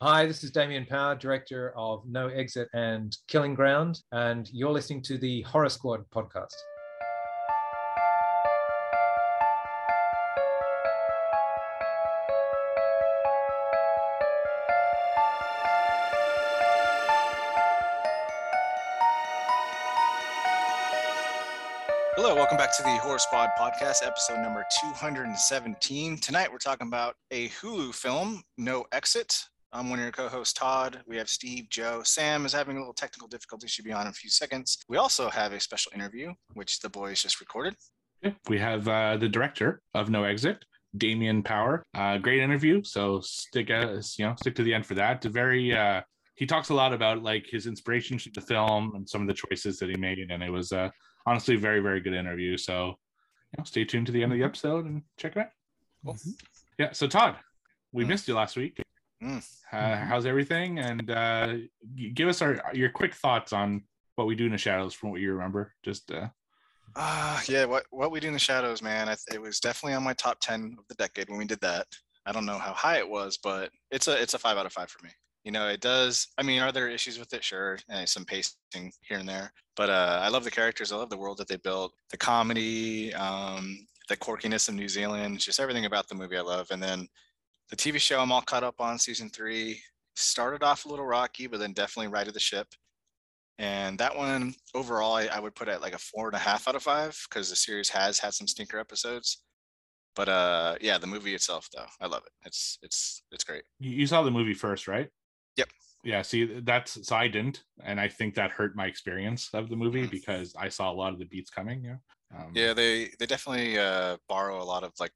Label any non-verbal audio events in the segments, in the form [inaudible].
Hi, this is Damien Power, director of No Exit and Killing Ground, and you're listening to the Horror Squad podcast. Hello, welcome back to the Horror Squad podcast, episode number 217. Tonight we're talking about a Hulu film, No Exit. I'm one of your co-hosts, Todd. We have Steve, Joe. Sam is having a little technical difficulty. Should be on in a few seconds. We also have a special interview, which the boys just recorded. Yeah, we have uh, the director of No Exit, Damien Power. Uh, great interview. So stick, uh, you know, stick to the end for that. A very, uh, he talks a lot about like his inspiration to the film and some of the choices that he made, and it was uh, honestly a very, very good interview. So, you know, stay tuned to the end of the episode and check it out. Cool. Yeah. So Todd, we Mm. missed you last week. Mm. Uh, how's everything? And uh, give us our your quick thoughts on what we do in the shadows from what you remember. Just uh, Ah, yeah, what what we do in the shadows, man. I, it was definitely on my top ten of the decade when we did that. I don't know how high it was, but it's a it's a five out of five for me. You know, it does. I mean, are there issues with it? Sure, and some pacing here and there. But uh, I love the characters. I love the world that they built. The comedy, um, the quirkiness of New Zealand, just everything about the movie I love. And then the TV show I'm all caught up on. Season three started off a little rocky, but then definitely righted the ship. And that one overall, I, I would put at like a four and a half out of five because the series has had some stinker episodes. But uh, yeah, the movie itself, though, I love it. It's it's it's great. you, saw the movie first, right? Yep. Yeah. See, that's so I didn't, and I think that hurt my experience of the movie Mhm. because I saw a lot of the beats coming. Yeah. Um, Yeah, they they definitely uh, borrow a lot of like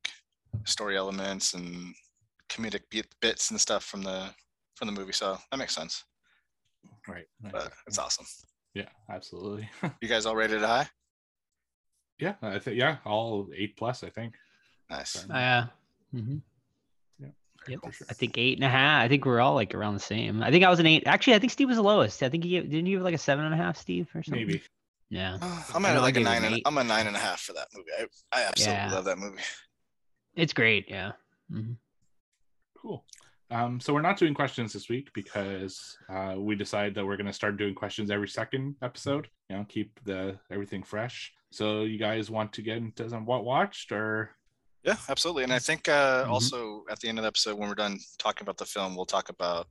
story elements and comedic bit, bits and stuff from the from the movie, so that makes sense. Right. right. But it's awesome. Yeah. Absolutely. [laughs] You guys all rated it high? yeah. I think. Yeah. All eight plus. I think. Nice. Sorry. Uh, mhm. Very Yep. cool. I think eight and a half. I think we're all like around the same. I think I was an eight. Actually, I think Steve was the lowest. I think he didn't you have like a seven and a half, Steve, or something? Maybe. Yeah. [sighs] I'm at like a nine and. I'm a nine and a half for that movie. I, I absolutely Yeah. love that movie. It's great. Yeah. Mhm. Cool. Um, so we're not doing questions this week because uh, we decided that we're going to start doing questions every second episode. You know, keep the everything fresh. So you guys want to get into some what watched or Yeah, absolutely. And I think uh, Mhm. also at the end of the episode, when we're done talking about the film, we'll talk about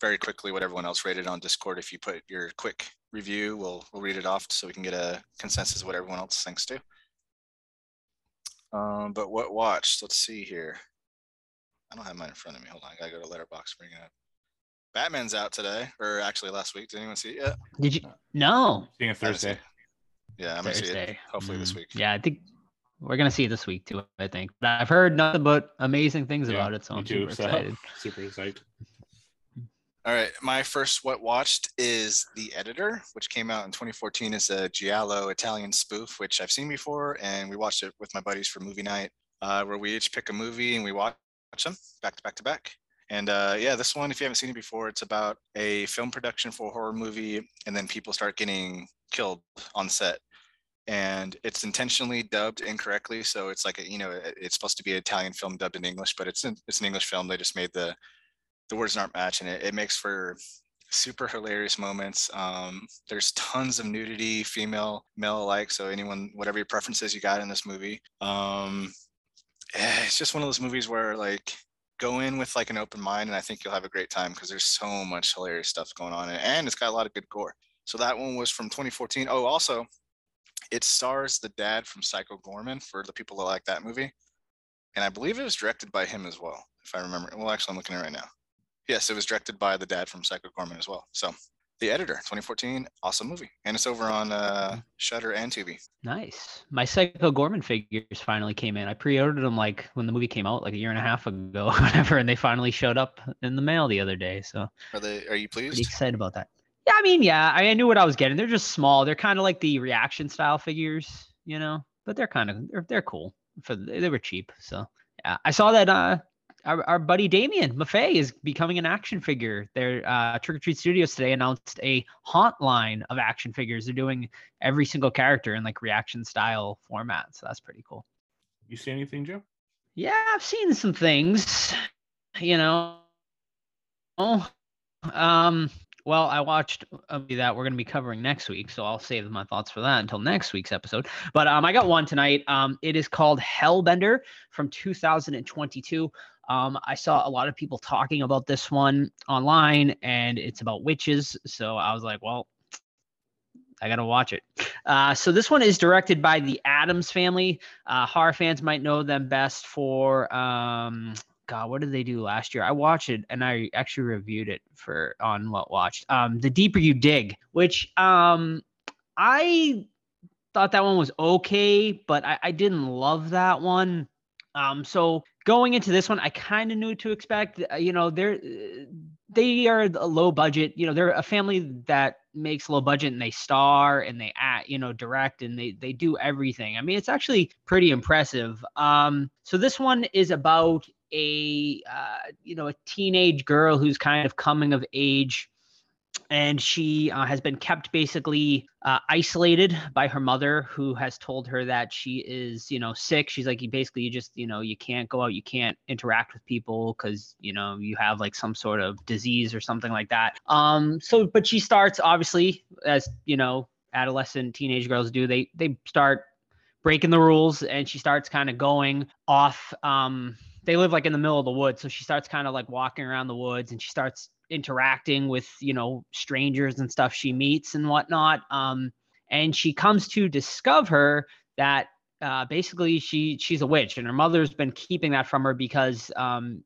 very quickly what everyone else rated on Discord. If you put your quick review, we'll we'll read it off so we can get a consensus of what everyone else thinks too. Um, but what watched? Let's see here. I don't have mine in front of me. Hold on, I gotta go to Letterboxd. Bring it up. Batman's out today, or actually last week. Did anyone see it yet? Did you? No. seeing a I Thursday? Yeah, I'm gonna see it Thursday. hopefully this Mm. week. Yeah, I think we're gonna see it this week too. I think. But I've heard nothing but amazing things Yeah, about it, so I'm too, super so excited. [laughs] super excited. All right, my first what watched is The Editor, which came out in 2014 as a giallo Italian spoof, which I've seen before, and we watched it with my buddies for movie night, uh, where we each pick a movie and we watch them back to back to back. And uh, yeah, this one, if you haven't seen it before, it's about a film production for a horror movie, and then people start getting killed on set. And it's intentionally dubbed incorrectly, so it's like a, you know it's supposed to be an Italian film dubbed in English, but it's an, it's an English film. They just made the the words aren't matching it. It makes for super hilarious moments. Um, there's tons of nudity, female, male alike. So anyone, whatever your preferences you got in this movie. Um, Eh, it's just one of those movies where like go in with like an open mind, and I think you'll have a great time because there's so much hilarious stuff going on, and- and it's got a lot of good gore. So that one was from 2014. Oh, also, it stars the dad from Psycho Goreman for the people that like that movie, and I believe it was directed by him as well, if I remember. Well, actually, I'm looking at it right now. Yes, it was directed by the dad from Psycho Goreman as well. So, The Editor, 2014, awesome movie, and it's over on uh, Shudder and Tubi. Nice. My Psycho Goreman figures finally came in. I pre-ordered them like when the movie came out, like a year and a half ago, or [laughs] whatever, and they finally showed up in the mail the other day. So Are they? Are you pretty pleased? excited about that. Yeah, I mean, yeah, I, I knew what I was getting. They're just small. They're kind of like the reaction style figures, you know, but they're kind of they're, they're cool. For they they were cheap, so yeah. I saw that uh our, our buddy Damien Maffei is becoming an action figure. Their uh, Trick or Treat Studios today announced a haunt line of action figures. They're doing every single character in like reaction style format, so that's pretty cool. You see anything, Joe? Yeah, I've seen some things. You know, Oh, um, well, I watched that we're going to be covering next week, so I'll save my thoughts for that until next week's episode. But um, I got one tonight. Um, it is called Hellbender from 2022. Um, I saw a lot of people talking about this one online, and it's about witches. So I was like, well, I gotta watch it. Uh, so this one is directed by the Adams family. Uh, horror fans might know them best for um, God, what did they do last year? I watched it and I actually reviewed it for on what watched. Um, the deeper you dig, which um, I thought that one was okay, but I, I didn't love that one. Um, so going into this one, I kind of knew to expect. Uh, you know, they're they are a low budget. You know, they're a family that makes low budget and they star and they act, you know, direct and they they do everything. I mean, it's actually pretty impressive. Um, so this one is about a uh, you know a teenage girl who's kind of coming of age and she uh, has been kept basically uh, isolated by her mother who has told her that she is you know sick. She's like you basically you just you know you can't go out you can't interact with people because you know you have like some sort of disease or something like that. Um so but she starts obviously as you know adolescent teenage girls do they they start breaking the rules and she starts kind of going off um they live like in the middle of the woods so she starts kind of like walking around the woods and she starts interacting with you know strangers and stuff she meets and whatnot um and she comes to discover that uh basically she she's a witch and her mother's been keeping that from her because um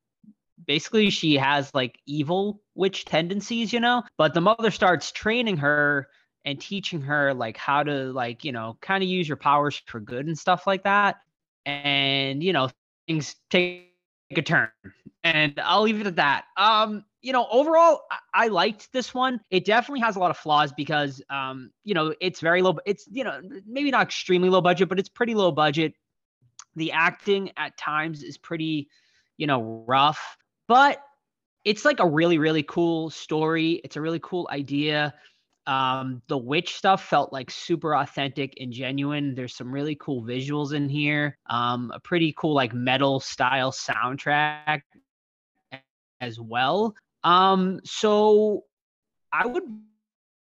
basically she has like evil witch tendencies you know? But the mother starts training her and teaching her like how to like you know kind of use your powers for good and stuff like that and you know things take a turn and i'll leave it at that. Um you know overall I-, I, liked this one. It definitely has a lot of flaws because um you know it's very low it's you know maybe not extremely low budget but it's pretty low budget. The acting at times is pretty you know rough but it's like a really really cool story. It's a really cool idea um, the witch stuff felt like super authentic and genuine. There's some really cool visuals in here. Um, a pretty cool like metal style soundtrack as well. Um, so I would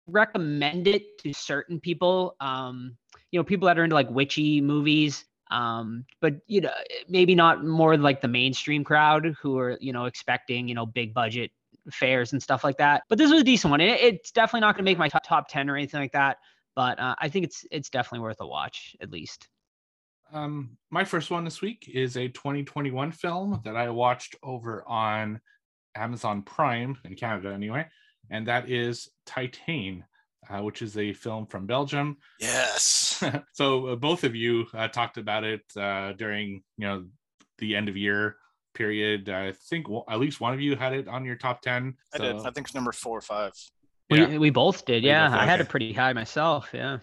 recommend it to certain people. Um, you know, people that are into like witchy movies. Um, but you know, maybe not more like the mainstream crowd who are, you know, expecting, you know, big budget fairs and stuff like that. But this was a decent one. It, it's definitely not going to make my top, top 10 or anything like that. But uh, I think it's it's definitely worth a watch at least. Um, my first one this week is a 2021 film that I watched over on Amazon Prime in Canada, anyway, and that is Titane, uh, which is a film from Belgium. Yes. [laughs] so uh, both of you uh, talked about it uh, during you know the end of year period. I think at least one of you had it on your top 10. I did. I think it's number four or five. We, yeah. we both did. Yeah. Both, I had it pretty high myself. Yeah.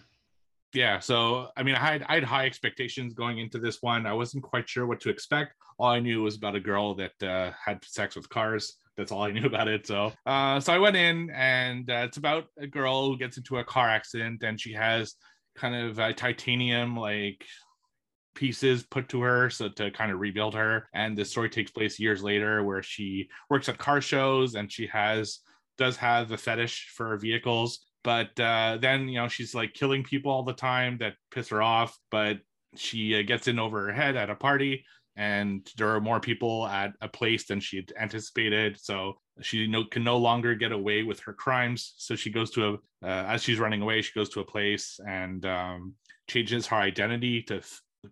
Yeah. So, I mean, I had, I had high expectations going into this one. I wasn't quite sure what to expect. All I knew was about a girl that uh, had sex with cars. That's all I [laughs] knew about it. So, uh, so I went in, and uh, it's about a girl who gets into a car accident, and she has kind of a titanium like pieces put to her so to kind of rebuild her. And the story takes place years later where she works at car shows and she has does have a fetish for vehicles. But uh, then you know she's like killing people all the time that piss her off. But she uh, gets in over her head at a party and there are more people at a place than she had anticipated. So she no, can no longer get away with her crimes. So she goes to a uh, as she's running away she goes to a place and um, changes her identity to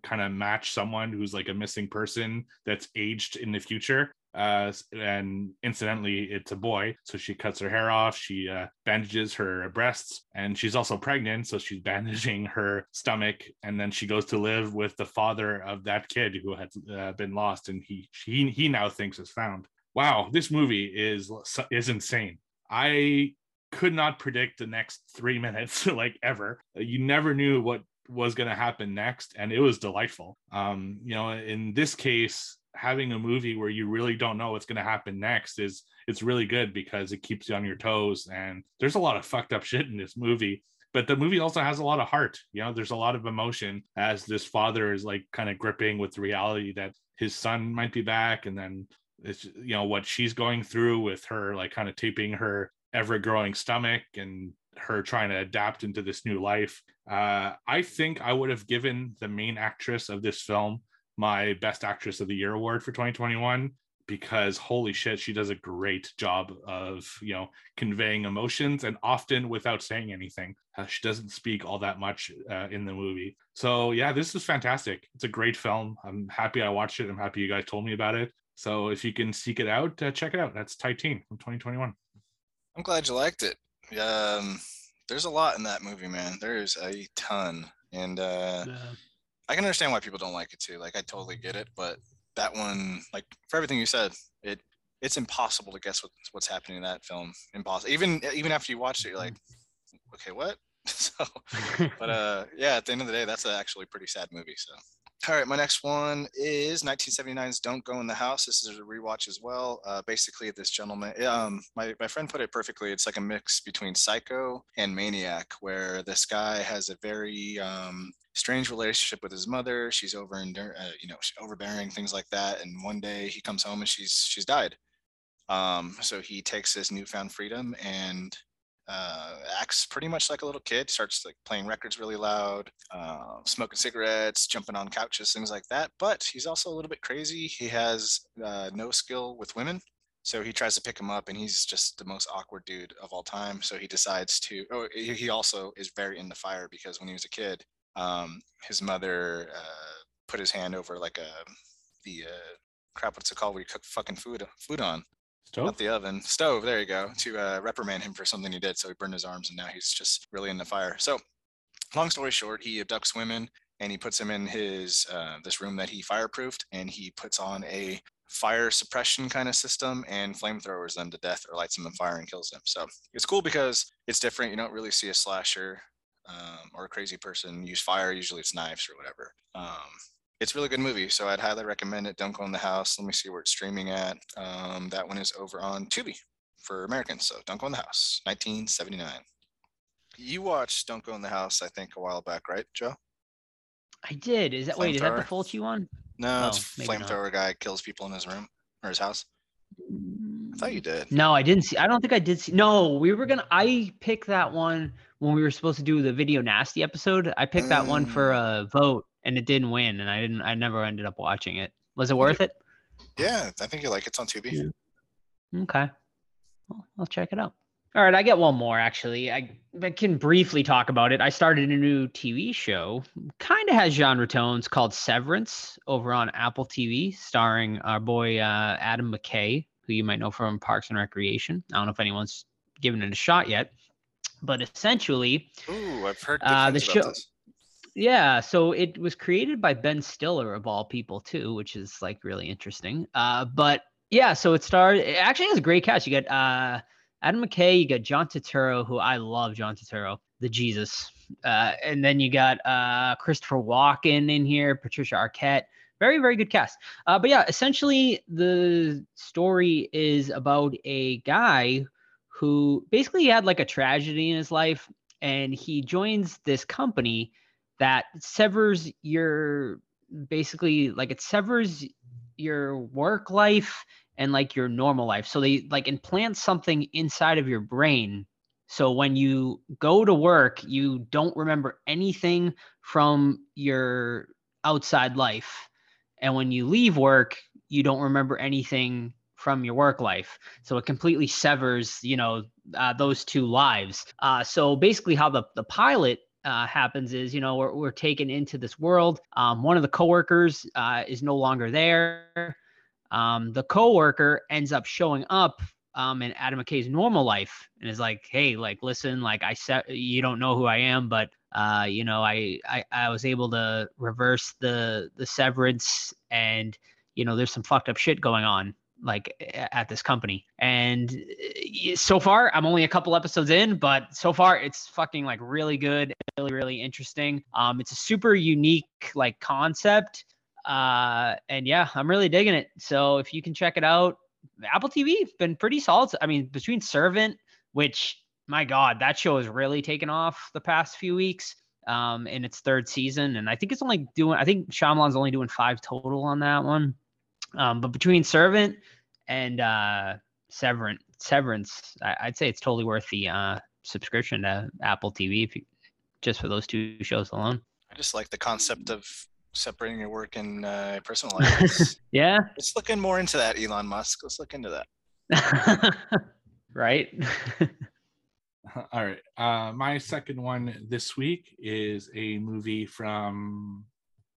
kind of match someone who's like a missing person that's aged in the future. Uh, and incidentally, it's a boy. So she cuts her hair off, she uh, bandages her breasts, and she's also pregnant. So she's [laughs] bandaging her stomach. And then she goes to live with the father of that kid who had uh, been lost, and he, he, he now thinks is found. Wow, this movie is is insane. I could not predict the next three minutes [laughs] like ever. You never knew what was going to happen next and it was delightful um you know in this case having a movie where you really don't know what's going to happen next is it's really good because it keeps you on your toes and there's a lot of fucked up [laughs] shit in this movie but the movie also has a lot of heart you know there's a lot of emotion as this father is like kind of gripping with the reality that his son might be back and then it's you know what she's going through with her like kind of taping her ever growing stomach and her trying to adapt into this new life. Uh, I think I would have given the main actress of this film my Best Actress of the Year award for 2021 because holy shit, she does a great job of you know conveying emotions and often without saying anything. Uh, she doesn't speak all that much uh, in the movie. So yeah, this is fantastic. It's a great film. I'm happy I watched it. I'm happy you guys told me about it. So if you can seek it out, uh, check it out. That's Titane from 2021. I'm glad you liked it. Um, there's a lot in that movie, man. There's a ton, and uh, yeah. I can understand why people don't like it too. Like I totally get it, but that one, like for everything you said, it it's impossible to guess what, what's happening in that film. Impossible. Even even after you watched it, you're like, okay, what? [laughs] so, but [laughs] uh, yeah, at the end of the day, that's actually pretty sad movie. So all right, my next one is 1979's Don't Go in the House. This is a rewatch as well. Uh, basically, this gentleman, um, my, my friend put it perfectly. It's like a mix between Psycho and Maniac, where this guy has a very um, strange relationship with his mother. She's over and uh, you know overbearing things like that. And one day he comes home and she's she's died. Um, so he takes his newfound freedom and uh, acts pretty much like a little kid. Starts like playing records really loud, uh, smoking cigarettes, jumping on couches, things like that. But he's also a little bit crazy. He has uh, no skill with women, so he tries to pick him up, and he's just the most awkward dude of all time. So he decides to. Oh, he also is very into fire because when he was a kid, um, his mother uh, put his hand over like a the uh, crap. What's it called? Where you cook fucking food food on. Stove? Not the oven. Stove, there you go. To uh, reprimand him for something he did. So he burned his arms and now he's just really in the fire. So long story short, he abducts women and he puts them in his uh, this room that he fireproofed and he puts on a fire suppression kind of system and flamethrowers them to death or lights them on fire and kills them. So it's cool because it's different. You don't really see a slasher um, or a crazy person use fire. Usually it's knives or whatever. Um, it's a really good movie, so I'd highly recommend it. Don't go in the house. Let me see where it's streaming at. Um, that one is over on Tubi for Americans. So Don't Go in the House, 1979. You watched Don't Go in the House, I think, a while back, right, Joe? I did. Is that wait? Is that the Fulci one? No, oh, it's flamethrower guy kills people in his room or his house. I thought you did. No, I didn't see. I don't think I did see. No, we were gonna. I picked that one when we were supposed to do the video nasty episode. I picked mm. that one for mm. a vote, and it didn't win, and I didn't. I never ended up watching it. Was it worth it? Yeah, I think you like it. It's on Tubi. Yeah. Okay, well, I'll check it out. All right, I get one more actually. I, I can briefly talk about it. I started a new TV show, kind of has genre tones called Severance over on Apple TV, starring our boy uh, Adam McKay, who you might know from Parks and Recreation. I don't know if anyone's given it a shot yet, but essentially, ooh, I've heard uh, the show. This. Yeah, so it was created by Ben Stiller of all people too, which is like really interesting. Uh, but yeah, so it started. It actually has a great cast. You got uh, Adam McKay, you got John Turturro, who I love. John Turturro, the Jesus, uh, and then you got uh, Christopher Walken in here, Patricia Arquette. Very, very good cast. Uh, but yeah, essentially the story is about a guy who basically had like a tragedy in his life, and he joins this company that severs your basically like it severs your work life and like your normal life. So they like implant something inside of your brain. So when you go to work, you don't remember anything from your outside life. And when you leave work, you don't remember anything from your work life. So it completely severs, you know, uh, those two lives. Uh, so basically, how the the pilot uh, happens is, you know, we're, we're taken into this world. Um, one of the coworkers uh, is no longer there. Um, the coworker ends up showing up um, in Adam McKay's normal life and is like, "Hey, like, listen, like, I said, you don't know who I am, but uh, you know, I, I I was able to reverse the the severance, and you know, there's some fucked up shit going on like at this company. And eh, so far, I'm only a couple episodes in, but so far it's fucking like really good, really really interesting. Um, it's a super unique like concept. Uh, and yeah, I'm really digging it. So if you can check it out, Apple TV been pretty solid. I mean, between Servant, which my God, that show has really taken off the past few weeks. Um, in its third season, and I think it's only doing. I think Shyamalan's only doing five total on that one. Um, but between Servant and uh, Severance. Severance. I, I'd say it's totally worth the uh, subscription to Apple TV if you, just for those two shows alone. I just like the concept of separating your work and uh, personal [laughs] life. Yeah. let's look in more into that, Elon Musk. Let's look into that. [laughs] right. [laughs] All right. Uh, my second one this week is a movie from,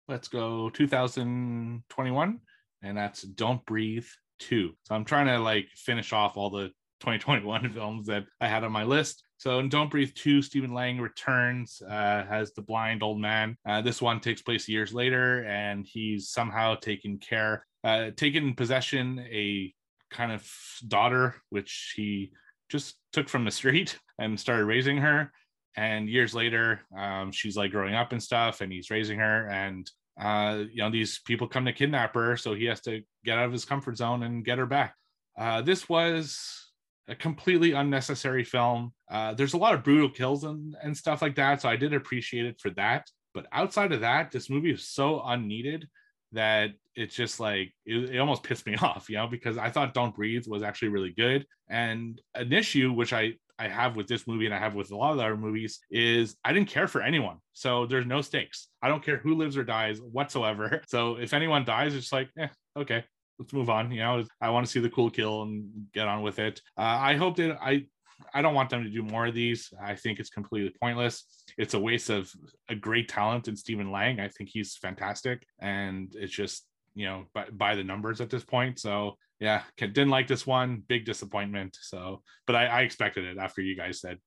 let's go 2021, and that's Don't Breathe 2. So I'm trying to like finish off all the 2021 [laughs] films that I had on my list. So in Don't Breathe 2, Stephen Lang returns uh, as the blind old man. Uh, this one takes place years later, and he's somehow taken care, uh, taken possession a kind of daughter, which he just took from the [laughs] street and started raising her. And years later, um, she's like growing up and stuff, and he's raising her. And uh, you know, these people come to kidnap her, so he has to get out of his comfort zone and get her back. Uh, this was a completely unnecessary film. Uh, there's a lot of brutal kills and, and stuff like that, so I did appreciate it for that. But outside of that, this movie is so unneeded that it's just like it, it almost pissed me [laughs] off, you know, because I thought Don't Breathe was actually really good. And an issue which I I have with this movie and I have with a lot of the other movies is I didn't care for anyone. So there's no stakes. I don't care who lives or dies whatsoever. [laughs] So if anyone dies, it's like, eh, okay, let's move on. You know, I want to see the cool kill and get on with it. Uh, I hope that I I don't want them to do more of these. I think it's completely pointless. It's a waste of a great talent in Stephen Lang. I think he's fantastic, and it's just you know by, by the numbers at this point. So yeah, didn't like this one. Big disappointment. So, but I, I expected it after you guys said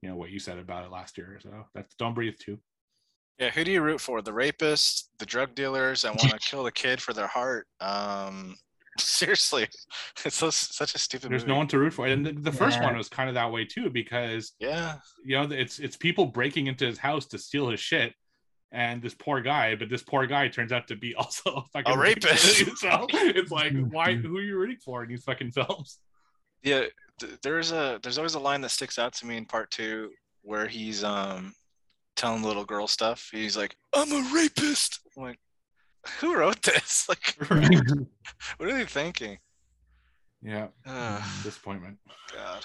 you know what you said about it last year. So that's Don't Breathe too. Yeah, who do you root for? The rapists, the drug dealers that want to kill the kid for their heart? Um, [laughs] seriously, [laughs] it's so, such a stupid. There's movie. no one to root for, and the, the first Yeah. one was kind of that way too because Yeah, you know it's it's people breaking into his house to steal his shit and this poor guy but this poor guy turns out to be [laughs] also a fucking A [laughs] rapist. so it's like why [laughs] who are you rooting for in these fucking films yeah. th- There's a there's always a line that sticks out to me in part two where he's um telling the little girl stuff. He's like, "I'm a rapist." I'm like, who wrote this? Like, what are they thinking? yeah Oh, disappointment God.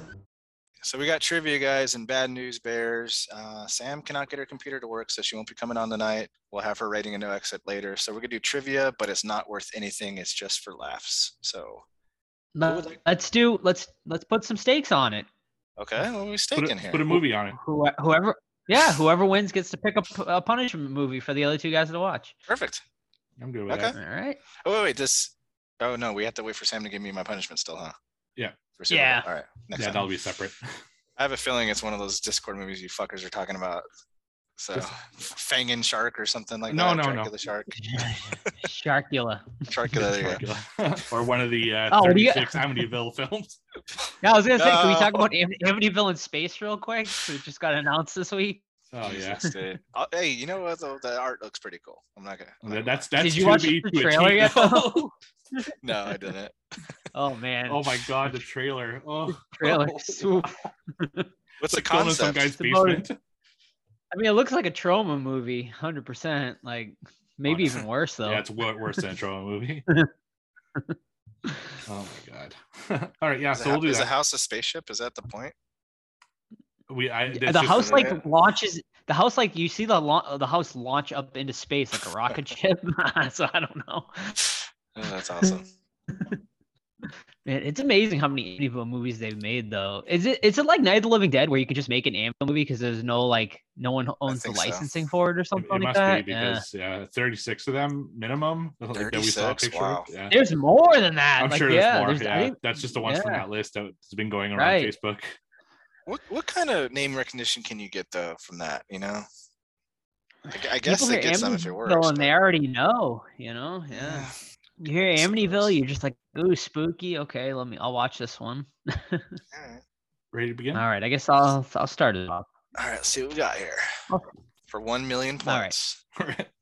So we got trivia, guys, and bad news bears. Uh, Sam cannot get her computer to work, so she won't be coming on tonight. We'll have her writing a no exit later. So we're gonna do trivia, but it's not worth anything. It's just for laughs. So Let- let's do let's let's put some stakes on it. okay, what are we put staking a, here? put a movie on it Who, whoever yeah, whoever wins gets to pick up a punishment movie for the other two guys to watch. Perfect. i'm good with Okay. that All right. Oh wait, wait, this. Oh no, we have to wait for Sam to give me my punishment still, huh? Yeah. For Super Yeah. All right. Next yeah time. that'll be separate [laughs] I have a feeling it's one of those Discord movies you fuckers are talking about. So, Fangin Shark or something like No, that. no, no. Dracula Shark. [laughs] Sharkula. Sharkula. There you go. [laughs] or one of the uh, Oh, what do you- 36 Amityville films Yeah, I was gonna say, can we talk about Am- Amityville in space real quick? It just got announced this week. Oh yeah Jesus, dude. Uh, hey, you know what though? The art looks pretty cool. I'm not gonna. I'm not that's that's Did you to watch the to a trailer T, yet, though. though? [laughs] No, I didn't. Oh man, oh my god the trailer oh trailer. oh. [laughs] What's the Like going some guy's basement [laughs] I mean, it looks like a trauma movie, hundred percent. Like maybe even worse though. yeah it's wo- worse than a trauma movie oh my god all right yeah Is, so a, we'll do is a that house a spaceship? Is that the point? We I, the that's just- house a- like launches. The house like you see the la- the house launch up into space like a rocket [laughs] ship. [laughs] so I don't know. [laughs] Oh, that's awesome. Man, it's amazing how many Amityville movies they've made, though. Is it? Is it like Night of the Living Dead, where you can just make an Amityville movie because there's no like no one owns the think so. licensing for it or something it like must that? be Yeah. because yeah. 36 of them minimum like, that we saw a 36, picture wow. Yeah. There's more than that. I'm like, sure yeah, there's more. I yeah. think- That's just the ones from that list that's been going around Right. Facebook. What what kind of name recognition can you get though from that? You know, I, I guess people it hear gets them if it works. and but- they already know. You know, yeah. You hear Amityville, you're just like, ooh, spooky. Okay, let me. I'll watch this one. [laughs] All right. Ready to begin? All right, I guess I'll I'll start it off. All right, let's see what we got here. Okay. For one million All right. points. [laughs] All right. [laughs]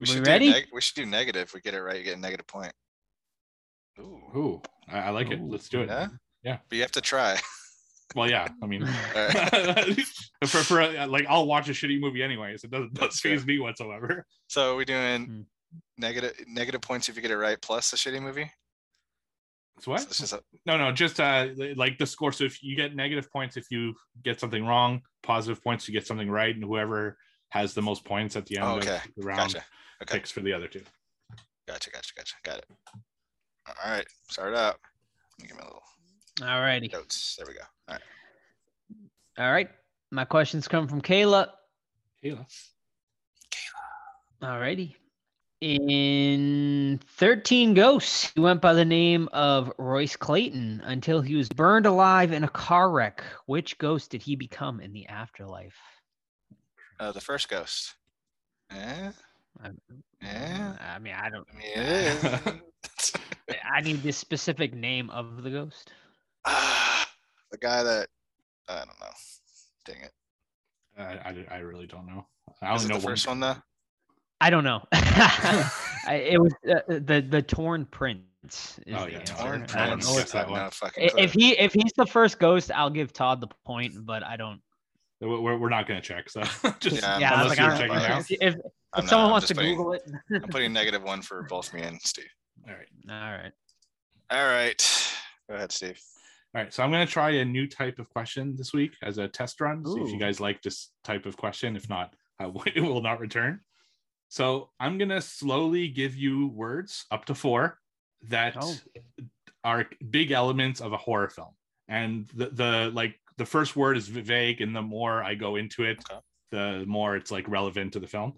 We We should ready? do neg- we should do negative. If we get it right, you get a negative point. Ooh. Ooh, I, I like it. Let's do it. Yeah. Yeah? But you have to try. Well, yeah. I mean, right. [laughs] [laughs] for, for like, I'll watch a shitty movie anyways. It doesn't, doesn't phase me whatsoever. So are we doing Hmm. negative negative points if you get it right plus a shitty movie? So what? So it's a, No, no, just uh like the score. So if you get negative points if you get something wrong, positive points you get something right, and whoever has the most points at the end oh, okay. of the round Gotcha. Okay. picks for the other two. Gotcha. Gotcha. Gotcha. Got it. All right. Start up. Let me give me a little All righty. notes. There we go. All right. All right. My questions come from Kayla. Kayla. All righty. In 13 Ghosts, he went by the name of Royce Clayton until he was burned alive in a car wreck. Which ghost did he become in the afterlife? Uh, the first ghost. Eh? I'm- Yeah. I mean, I don't. I mean, it is. [laughs] I need the specific name of the ghost. [sighs] The guy that I don't know. Dang it. I, I, I really don't know. I Is only it know the first one though? I don't know. [laughs] [laughs] It was uh, the the torn prince. Oh, yeah. Torn Prince. Yes, if, that one. no fucking i- clue. if he if he's the first ghost, I'll give Todd the point, but I don't. We're, we're- we're not going to check. So [laughs] just Yeah, yeah, unless like, you're checking don't know. now. if, if, I'm if not, someone I'm wants to putting- Google it, I'm putting negative one for both me and Steve. All right. all right. All right. Go ahead, Steve. All right. So I'm going to try a new type of question this week as a test run. See if you guys like this type of question. If not, [laughs] I will- it will not return. So I'm going to slowly give you words up to four that Oh. are big elements of a horror film. And the, the like the first word is vague, and the more I go into it, Okay. the more it's like relevant to the film.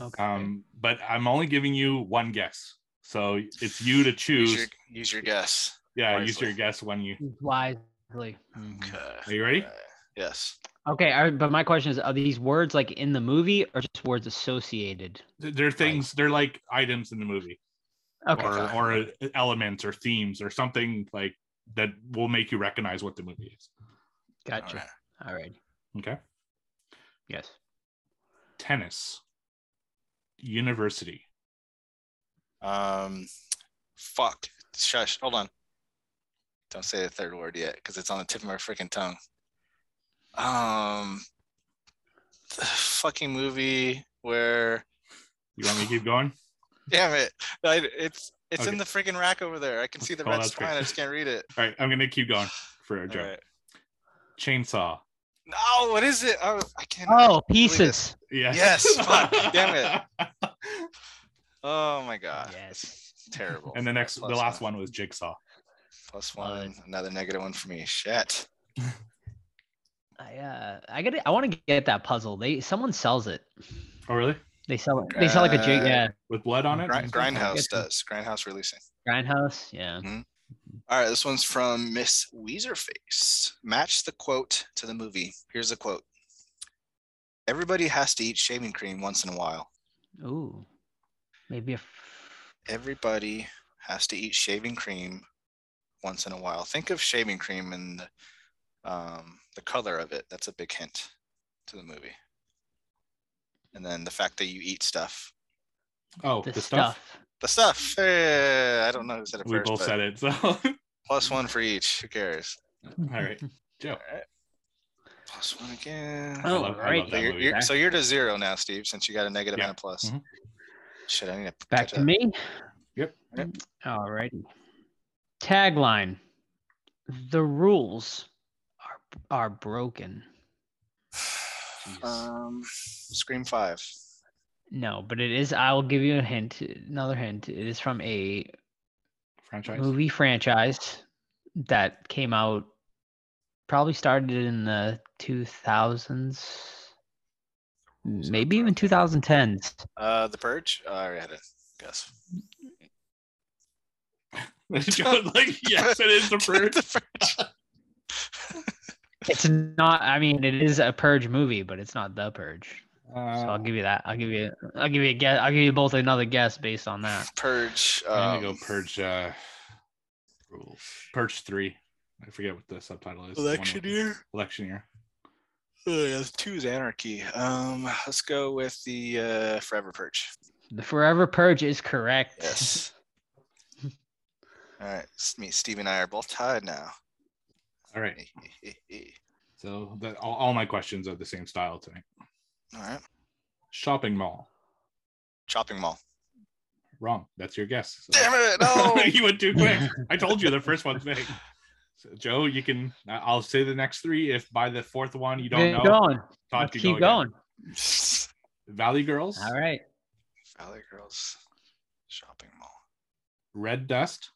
Okay. Um, but I'm only giving you one guess. So it's you to choose. Use your, use your guess. Yeah, use your guess when you Choose wisely. Okay. are you ready? All right. Yes. Okay, all right, but my question is: Are these words like in the movie, or just words associated? They're things. They're like items in the movie, Okay. or or uh, elements or themes or something like that will make you recognize what the movie is. Gotcha. Alright. All right. Okay. Yes. Tennis. University. Um, fuck. Shush. Hold on. Don't say the third word yet, because it's on the tip of my freaking tongue. Um, the fucking movie where, You want me to keep going? [laughs] damn it, I, it's it's Okay. in the freaking rack over there. I can see the Oh, red that's great. spine. I just can't read it. All right, I'm gonna keep going for a joke. right. Chainsaw. No, what is it? Oh, I can't. Oh, pieces. Yes. Yes, [laughs] fuck, damn it. Oh my god. Yes. Terrible. And the next, the Plus last one was Jigsaw. Plus one. Another negative one for me. Shit. [laughs] I uh, I got. I want to get that puzzle. They someone sells it. Oh, really? They sell it. They sell like a jig. Uh, Yeah. With blood on it? Grind, Grindhouse does. Grindhouse releasing. Grindhouse. Yeah. All right, this one's from Miss Weezerface. Match the quote to the movie. Here's the quote. Everybody has to eat shaving cream once in a while. Ooh. Maybe a. F- Everybody has to eat shaving cream once in a while. Think of shaving cream and the, um, the color of it. That's a big hint to the movie. And then the fact that you eat stuff. Oh, the, the, stuff. stuff. The stuff. eh, I don't know who said it We first. both but said it. So, [laughs] Plus one for each. Who cares? right. [laughs] Joe. All right. Plus one again. I Oh, love, right. So you're, you're, so you're to zero now, Steve, since you got a negative Yeah. and a plus. Mhm. Shit, I need to Back catch to up. me. Yep. Yep. Alrighty. Tagline: The rules are are broken. Um, Scream Five. No, but it is. I will give you a hint. Another hint. It is from a Franchise. movie franchise that came out. Probably started in the two thousands, maybe even two thousand tens. Uh, The Purge. Oh, I already had a guess. [laughs] Joe, [laughs] like, yes, it is the [laughs] purge. The Purge. It's not. I mean, it is a purge movie, but it's not the purge. So I'll Uh, give you that. I'll give you. I'll give you a guess. I'll give you both another guess based on that. Purge. I'm gonna Um, go purge. Uh, rules. Purge three. I forget what the subtitle is. the one year. Election year. Oh, yeah, two is anarchy. Um, let's go with the uh, Forever Purge. The Forever Purge is correct. Yes. All right, me, Steve, and I are both tied now. All right. [laughs] So that all, all my questions are the same style tonight. All right, Shopping mall. shopping mall. Wrong. That's your guess. So- Damn it! [laughs] No. you went too quick. I told you the first one's big. So, Joe, you can. I- I'll say the next three. If by the fourth one you don't Keep know, going. Todd Let's could keep go again. going. [laughs] Valley Girls, All right. Valley Girls, shopping mall. Red Dust.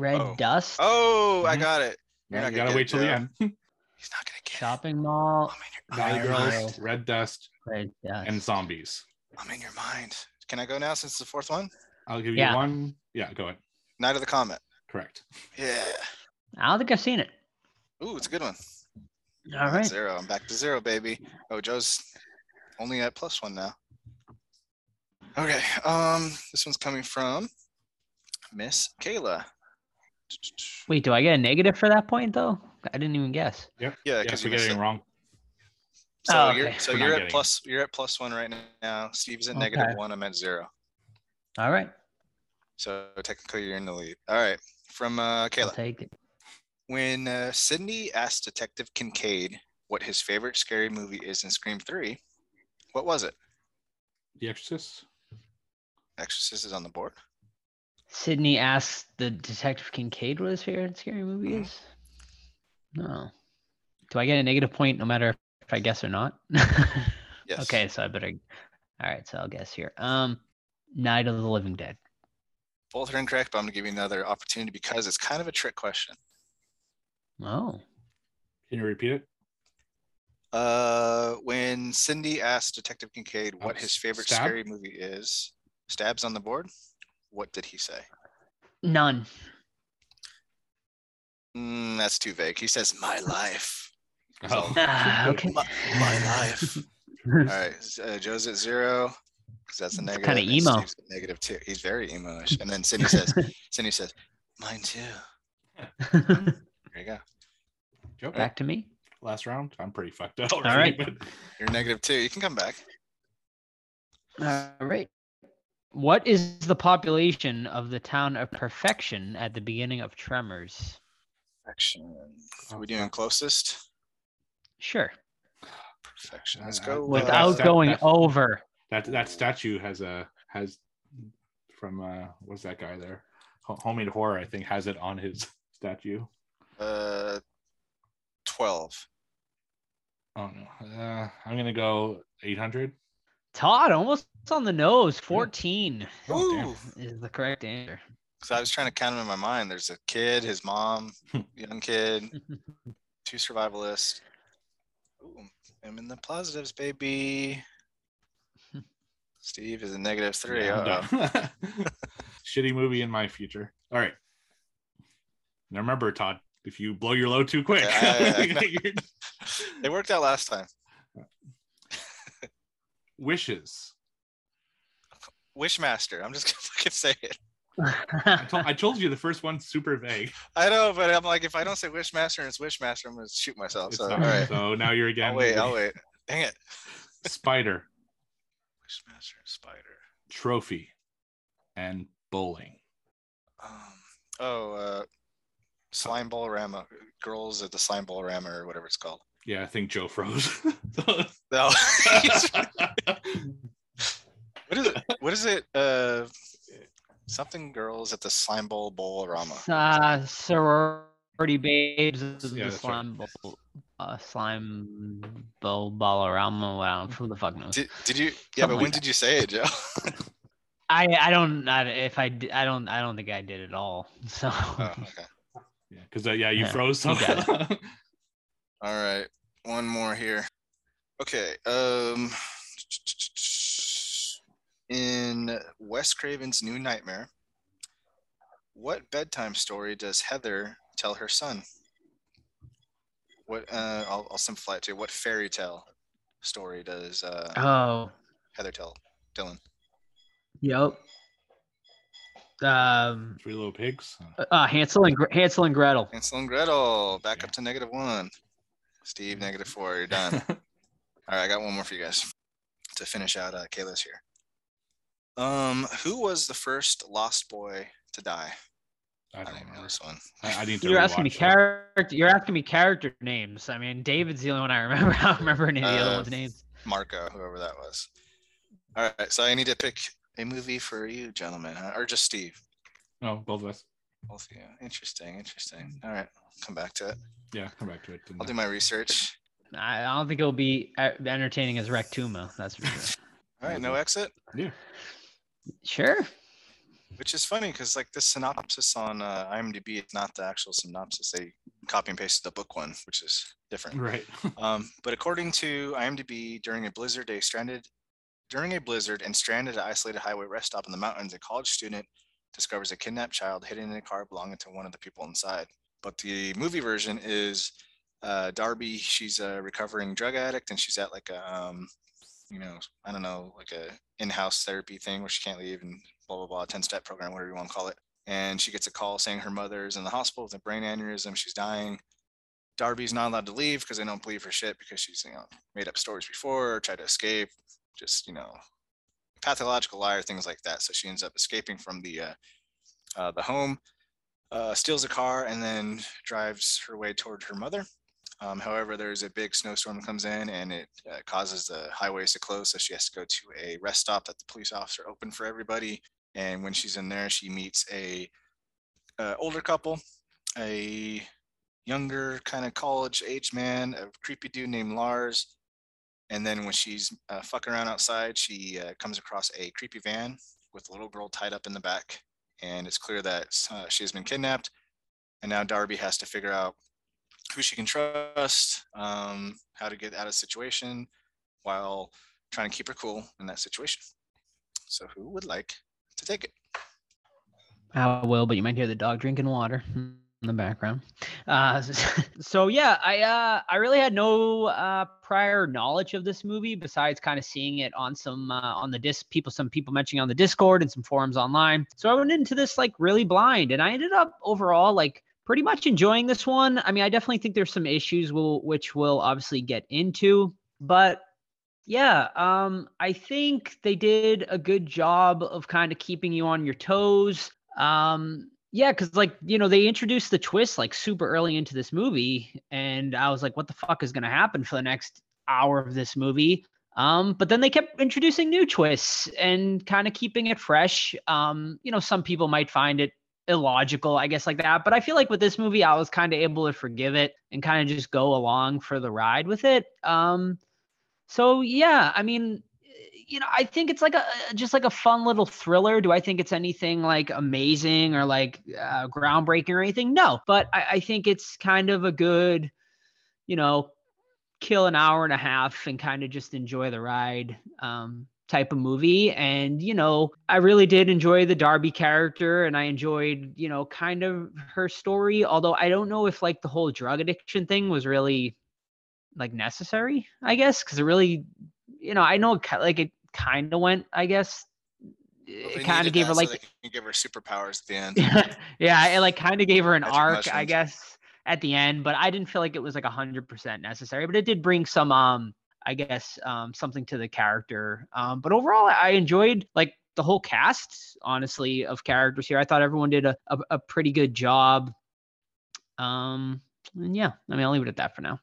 Red Oh. Dust. Oh, I Mhm. got it. Yeah, not you gotta wait till the end. [laughs] He's not gonna get Shopping it. mall. I'm in your, Valley I'm Girls. Red Dust, Red Dust. and zombies. I'm in your mind. Can I go now since it's the fourth one? I'll give you Yeah. one. Yeah, go ahead. Night of the Comet. Correct. Yeah. I don't think I've seen it. Ooh, it's a good one. All I'm right. Zero. I'm back to zero, baby. Oh, Joe's only at plus one now. Okay. Um, this one's coming from Miss Kayla. Wait, do I get a negative for that point though? I didn't even guess. Yeah, Yes, because we're getting it. wrong. So Oh, you're so We're you're at getting it. plus you're at plus one right now. Steve's at Okay. one. I'm at zero. All right. So technically you're in the lead. All right. From uh, I'll Kayla. take it. When uh, Sidney asked Detective Kincaid what his favorite scary movie is in Scream 3, what was it? The Exorcist. Exorcist is on the board. Sidney asks the detective Kincaid what his favorite scary movie Mhm. is. No. Do I get a negative point no matter if I guess or not? [laughs] Yes. Okay, so I better. All right, so I'll guess here. Um, Night of the Living Dead. Both are incorrect, but I'm going to give you another opportunity because it's kind of a trick question. Oh, Can you repeat it? Uh, when Cindy asked Detective Kincaid what his favorite Stab? scary movie is, Stab's on the board. What did he say? none. Mm, that's too vague. He says, "My [laughs] life." Oh. Ah, okay. My, my life. [laughs] All right, uh, Joe's at zero because that's a negative. kinda and emo. Steve's at negative two. He's very emo-ish. And then Cindy says, [laughs] "Cindy says, mine too." There you go. Joe, Back to me. last round. I'm pretty fucked up. right. already, but You're negative two. You can come back. All right. What is the population of the town of Perfection at the beginning of Tremors? Perfection. Are we doing closest? Sure. Perfection. Let's go. Without that- going that- over. that that statue has a has from uh what's that guy there? Ho- Homemade horror, I think, has it on his [laughs] statue. uh, twelve. Oh no. Uh, I'm gonna go 800. Todd, almost on the nose. 14 Oh. Ooh. is the correct answer. Because I was trying to count them in my mind. There's a kid, his mom, [laughs] young kid, [laughs] two survivalists. Ooh, I'm in the positives, baby. [laughs] Steve is a negative three. Yeah, I'm uh-oh. done. Shitty movie in my future. All right. Now remember, Todd, if you blow your load too quick, Yeah, yeah, you're- It worked out last time. Wishes. Wishmaster. I'm just [laughs] gonna fucking say it. I told, I told you the first one's super vague. I know, but I'm like, if I don't say Wishmaster and it's Wishmaster, I'm gonna shoot myself. It's So all right. So now you're again. I'll wait. I'll wait. Dang it. Spider, Wishmaster, spider. trophy, and bowling. Um, oh, uh, slime ball rama. Girls at the slime ball rama or whatever it's called. Yeah, I think Joe froze. [laughs] [laughs] No. [laughs] what is it? What is it? Uh, something girls at the slime ball bowl rama. uh, sorority babes of Yeah, the that's right. slime bowl, uh, slime bowl ballerama. Wow, who the fuck knows? Did, did you? Yeah, but when like did you say it, Joe? [laughs] I I don't I, if I I don't I don't think I did at all. [laughs] So oh, okay. yeah, because uh, yeah, you Yeah, froze. So you All right, one more here. Okay. Um, in Wes Craven's New Nightmare, what bedtime story does Heather tell her son? What? Uh, I'll, I'll simplify it to. What fairy tale story does uh, Oh, Heather tell Dylan? yep. Um, Three Little Pigs. uh, Hansel and Gre- Hansel and Gretel. Hansel and Gretel, back up to negative one. Steve, negative four. You're done. [laughs] All right, I got one more for you guys to finish out uh, Kayla's here. Um, who was the first Lost Boy to die? I I don't don't know remember. this one. I, I need to. You're asking me rewatch it. character. You're asking me character names. I mean, David's the only one I remember. [laughs] I don't remember any of the other Uh, ones' names. Marco, whoever that was. All right, so I need to pick a movie for you, gentlemen, huh? or just Steve. No, both of us. Both of you. Interesting, interesting. All right, come back to it. Yeah, come back to it. I'll do my research. I I don't think it'll be entertaining as Rectuma. That's for sure. All right, no exit. Yeah. sure. Which is funny because like this synopsis on uh, IMDb is not the actual synopsis. They copy and pasted the book one, which is different. Right. [laughs] Um, but according to IMDb, during a blizzard, a stranded during a blizzard and stranded at an isolated highway rest stop in the mountains, a college student discovers a kidnapped child hidden in a car belonging to one of the people inside. But the movie version is uh, Darby. She's a recovering drug addict, and she's at like a um, you know, I don't know, like a in-house therapy thing where she can't leave and blah blah blah, 10-step program, whatever you want to call it. And she gets a call saying her mother's in the hospital with a brain aneurysm. She's dying. Darby's not allowed to leave because they don't believe her shit because she's you know made up stories before tried to escape. Just you know, pathological liar, things like that. So she ends up escaping from the uh, uh, the home, uh, steals a car, and then drives her way toward her mother. Um, however, there's a big snowstorm comes in and it uh, causes the highways to close. So she has to go to a rest stop that the police officer opened for everybody. And when she's in there, she meets a uh, older couple, a younger kind of college age man, a creepy dude named Lars. And then when she's uh, fucking around outside, she uh, comes across a creepy van with a little girl tied up in the back. And it's clear that uh, she has been kidnapped. And now Darby has to figure out who she can trust, um, how to get out of situation while trying to keep her cool in that situation. So who would like to take it? I will, but you might hear the dog drinking water in the background. Uh, [laughs] so yeah, I uh, I really had no uh, prior knowledge of this movie besides kind of seeing it on some uh, on the disc people some people mentioning on the Discord and some forums online. So I went into this like really blind, and I ended up overall like pretty much enjoying this one. I mean, I definitely think there's some issues will which we'll obviously get into, but yeah, um, I think they did a good job of kind of keeping you on your toes. Um, yeah, because like you know they introduced the twist like super early into this movie, and I was like, what the fuck is gonna happen for the next hour of this movie? Um, but then they kept introducing new twists and kind of keeping it fresh. Um, you know, some people might find it illogical, I guess, like that. But I feel like with this movie, I was kind of able to forgive it and kind of just go along for the ride with it. Um, so yeah, I mean, you know, I think it's like a just like a fun little thriller. Do I think it's anything like amazing or like uh, groundbreaking or anything? No, but I, I think it's kind of a good, you know, kill an hour and a half and kind of just enjoy the ride. Um, type of movie and you know i really did enjoy the darby character and i enjoyed you know kind of her story although i don't know if like the whole drug addiction thing was really like necessary i guess because it really you know i know it, like it kind of went i guess Well, it kind of gave her so like they give her superpowers at the end. [laughs] yeah, it like kind of gave her an Magic arc, I guess, at the end, but I didn't feel like it was like a hundred percent necessary. But it did bring some, um, I guess, um, something to the character. Um, but overall, I enjoyed like the whole cast, honestly, of characters here. I thought everyone did a a, a pretty good job. Um, and yeah, I mean, I'll leave it at that for now.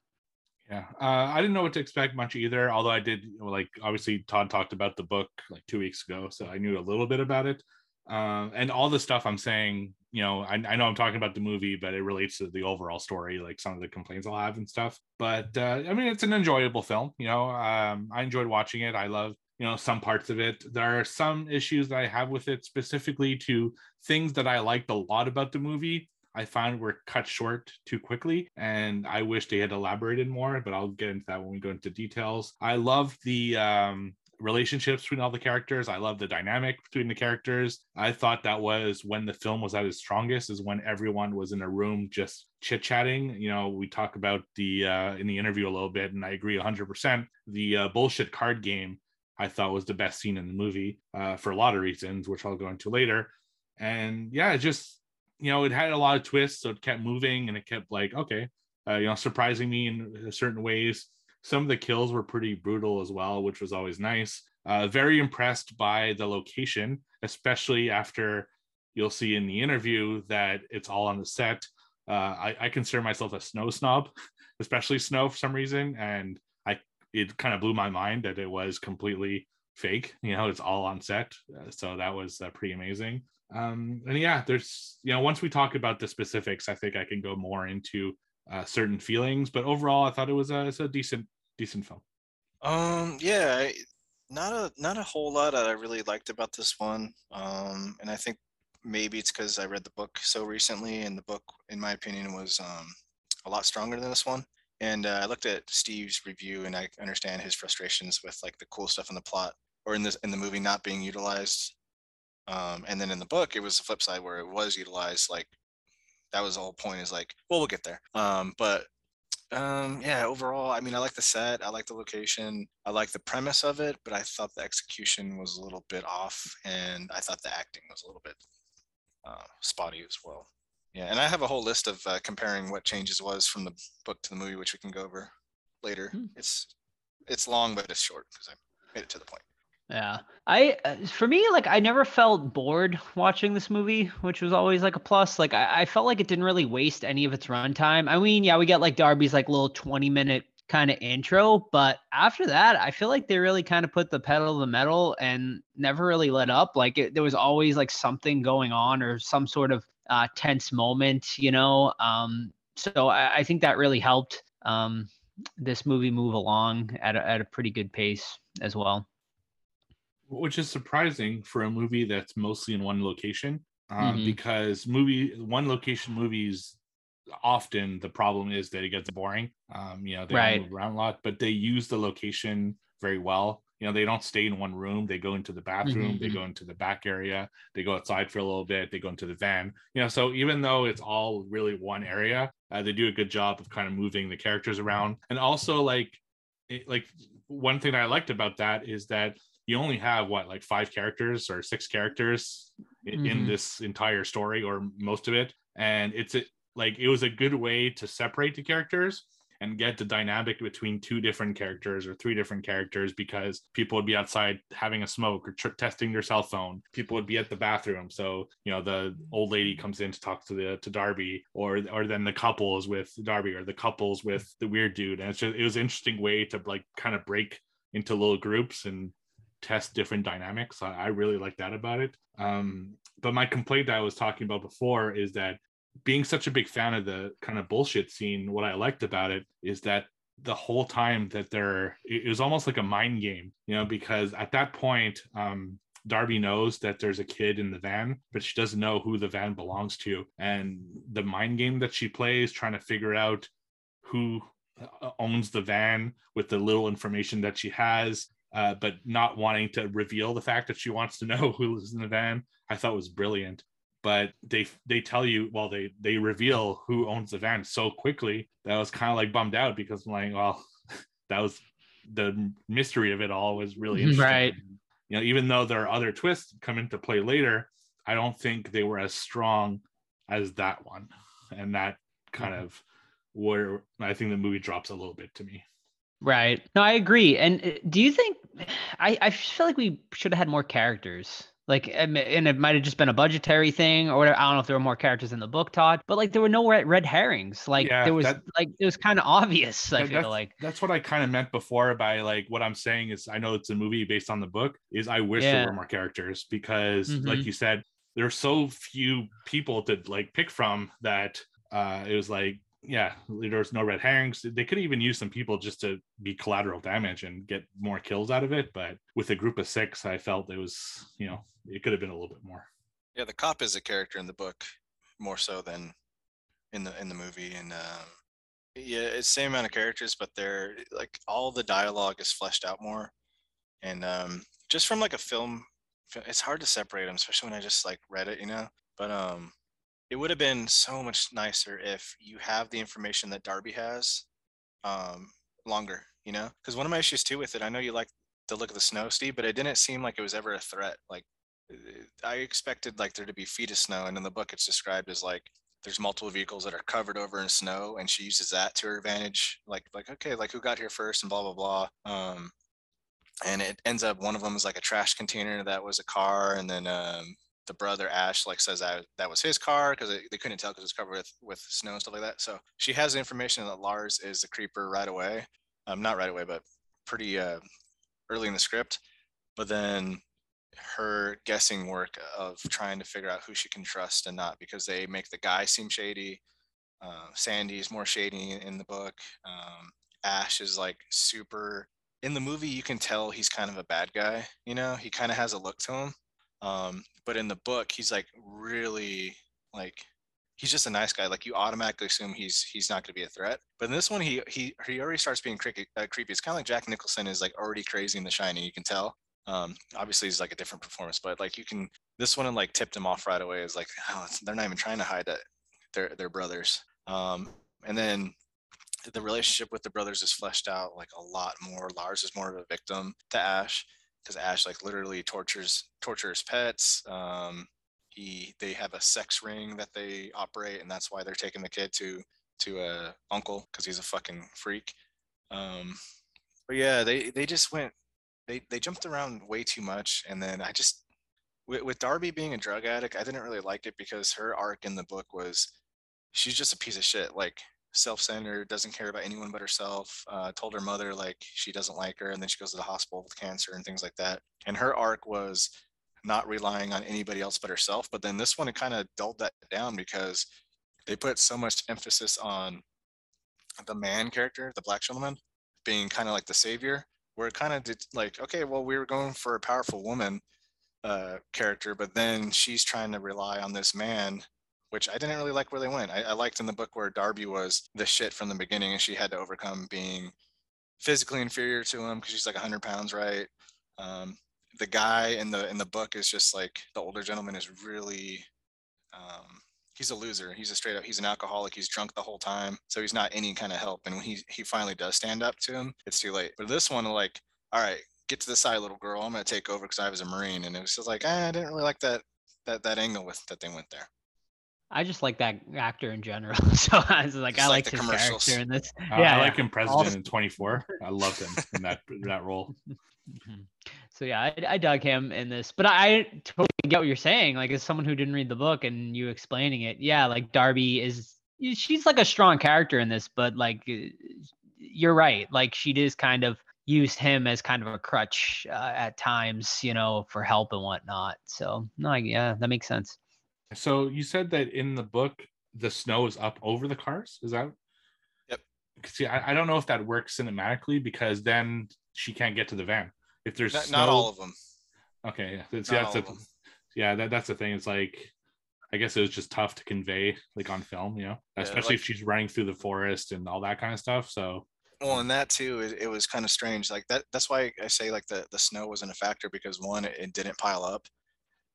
Yeah, uh, I didn't know what to expect much either. Although I did, like obviously Todd talked about the book like two weeks ago, so I knew a little bit about it. Um, and all the stuff I'm saying, you know, I, I know I'm talking about the movie, but it relates to the overall story, like some of the complaints I'll have and stuff. But uh, I mean, it's an enjoyable film. You know, um, I enjoyed watching it. I love you know some parts of it there are some issues that i have with it specifically to things that i liked a lot about the movie i found were cut short too quickly and i wish they had elaborated more but i'll get into that when we go into details i love the um relationships between all the characters. I love the dynamic between the characters. I thought that was when the film was at its strongest, is when everyone was in a room just chit chatting. You know, we talk about the uh, in the interview a little bit, and I agree 100%. The uh, bullshit card game I thought was the best scene in the movie uh, for a lot of reasons, which I'll go into later. And yeah, it just you know it had a lot of twists, so it kept moving and it kept like okay, uh, you know, surprising me in certain ways some of the kills were pretty brutal as well, which was always nice. Uh, very impressed by the location, especially after you'll see in the interview that it's all on the set. Uh, I, I, consider myself a snow snob, [laughs] especially snow for some reason, and I it kind of blew my mind that it was completely fake. You know, it's all on set, uh, so that was uh, pretty amazing. Um, and yeah, there's you know once we talk about the specifics, I think I can go more into uh, certain feelings. But overall, I thought it was a, it's a decent decent film. Um, yeah, not a not a whole lot that I really liked about this one. Um, and I think maybe it's because I read the book so recently, and the book, in my opinion, was um, a lot stronger than this one. And uh, I looked at Steve's review, and I understand his frustrations with like the cool stuff in the plot or in this in the movie not being utilized. Um, and then in the book, it was the flip side where it was utilized. Like that was the whole point. Is like, well, we'll get there. Um, but um, yeah, overall, I mean, I like the set, I like the location, I like the premise of it, but I thought the execution was a little bit off, and I thought the acting was a little bit uh, spotty as well. Yeah, and I have a whole list of uh, comparing what changes was from the book to the movie, which we can go over later. Hmm. It's it's long, but it's short because I made it to the point. Yeah. I uh, for me like I never felt bored watching this movie, which was always like a plus. Like I, I felt like it didn't really waste any of its runtime. I mean, yeah, we get like Darby's like little 20 minute kind of intro, but after that, I feel like they really kind of put the pedal to the metal and never really let up. Like it, there was always like something going on or some sort of uh, tense moment, you know. Um, so I, I think that really helped um, this movie move along at a, at a pretty good pace as well which is surprising for a movie that's mostly in one location um, mm-hmm. because movie one location movies often the problem is that it gets boring. Um, you know they right. move around a lot but they use the location very well. You know they don't stay in one room. They go into the bathroom. Mm-hmm. they go into the back area. They go outside for a little bit. They go into the van. You know so even though it's all really one area uh, they do a good job of kind of moving the characters around. And also like it, like one thing that i liked about that is that you only have what like five characters or six characters in, mm-hmm. in this entire story or most of it and it's a, like it was a good way to separate the characters and get the dynamic between two different characters or three different characters because people would be outside having a smoke or tr- testing their cell phone people would be at the bathroom so you know the old lady comes in to talk to the to darby or or then the couples with darby or the couples with the weird dude and it's just it was an interesting way to like kind of break into little groups and test different dynamics. I, I really like that about it. Um, but my complaint that I was talking about before is that being such a big fan of the kind of bullshit scene, what I liked about it is that the whole time that they're, it was almost like a mind game, you know, because at that point, um, Darby knows that there's a kid in the van, but she doesn't know who the van belongs to. And the mind game that she plays, trying to figure out who uh, owns the van with the little information that she has uh, but not wanting to reveal the fact that she wants to know [laughs] who lives in the van, I thought was brilliant. But they they tell you, well, they they reveal who owns the van so quickly that I was kind of like bummed out because I'm like, well, [laughs] that was the mystery of it all was really [laughs] interesting. Right. You know, even though there are other twists come into play later, I don't think they were as strong as that one, and that kind mm-hmm. of where I think the movie drops a little bit to me. Right. No, I agree. And uh, do you think I, I feel like we should have had more characters? Like, and it might have just been a budgetary thing or whatever. I don't know if there were more characters in the book, Todd, but like there were no red herrings. Like yeah, there was that, like it was kind of obvious. I feel that's, like that's what I kind of meant before by like what I'm saying is I know it's a movie based on the book. Is I wish yeah. there were more characters because, mm-hmm. like you said, there's so few people to like pick from that uh it was like yeah, there's no red herrings. They could even use some people just to be collateral damage and get more kills out of it. But with a group of six, I felt it was, you know, it could have been a little bit more. Yeah, the cop is a character in the book more so than in the in the movie, and um, yeah, it's same amount of characters, but they're like all the dialogue is fleshed out more. And um, just from like a film, it's hard to separate them, especially when I just like read it, you know. But um, it would have been so much nicer if you have the information that Darby has um, longer, you know? Because one of my issues too with it, I know you like the look of the snow, Steve, but it didn't seem like it was ever a threat. Like I expected like there to be feet of snow, and in the book it's described as like there's multiple vehicles that are covered over in snow, and she uses that to her advantage. Like like okay, like who got here first, and blah blah blah. Um, and it ends up one of them is like a trash container that was a car, and then um, the brother Ash like says that that was his car because they couldn't tell because it's covered with with snow and stuff like that. So she has information that Lars is the creeper right away. Um, not right away, but pretty uh, early in the script. But then her guessing work of trying to figure out who she can trust and not because they make the guy seem shady. Uh, Sandy is more shady in the book. Um, Ash is like super. In the movie, you can tell he's kind of a bad guy. You know, he kind of has a look to him. Um, but in the book, he's like really like he's just a nice guy. Like you automatically assume he's he's not going to be a threat. But in this one, he he he already starts being creepy. Uh, creepy. It's kind of like Jack Nicholson is like already crazy in The Shining. You can tell. Um, obviously, he's like a different performance, but like you can. This one like tipped him off right away. Is like [laughs] oh, they're not even trying to hide that they're they're brothers. Um, and then the relationship with the brothers is fleshed out like a lot more. Lars is more of a victim to Ash because Ash like literally tortures tortures pets. Um, he they have a sex ring that they operate, and that's why they're taking the kid to to a uncle because he's a fucking freak. Um, but yeah, they they just went they they jumped around way too much, and then I just with, with Darby being a drug addict, I didn't really like it because her arc in the book was she's just a piece of shit. Like self-centered, doesn't care about anyone but herself. Uh, told her mother like she doesn't like her, and then she goes to the hospital with cancer and things like that. And her arc was not relying on anybody else but herself. But then this one, it kind of dulled that down because they put so much emphasis on the man character, the black gentleman, being kind of like the savior, where it kind of did like, okay, well, we were going for a powerful woman uh, character, but then she's trying to rely on this man which I didn't really like where they went. I, I liked in the book where Darby was the shit from the beginning and she had to overcome being physically inferior to him because she's like 100 pounds, right? Um, the guy in the in the book is just like the older gentleman is really um, he's a loser. He's a straight up he's an alcoholic. He's drunk the whole time, so he's not any kind of help. And when he he finally does stand up to him, it's too late. But this one, like, all right, get to the side, little girl. I'm gonna take over because I was a marine, and it was just like eh, I didn't really like that that that angle with that they went there. I just like that actor in general. [laughs] So I was like, just I like, like his character in this. Uh, yeah, I like him president in 24. [laughs] I loved him in that that role. [laughs] Mm-hmm. So yeah, I, I dug him in this, but I totally get what you're saying. Like as someone who didn't read the book and you explaining it, yeah, like Darby is she's like a strong character in this, but like you're right. Like she does kind of use him as kind of a crutch uh, at times, you know, for help and whatnot. So no, yeah, that makes sense. So you said that in the book the snow is up over the cars. Is that? Yep. See, I, I don't know if that works cinematically because then she can't get to the van. If there's not, snow, not all of them. Okay, yeah, see, that's a, yeah, that, that's the thing. It's like I guess it was just tough to convey like on film, you know, especially like, if she's running through the forest and all that kind of stuff. So well, and that too, it, it was kind of strange. Like that, that's why I say like the the snow wasn't a factor because one, it, it didn't pile up,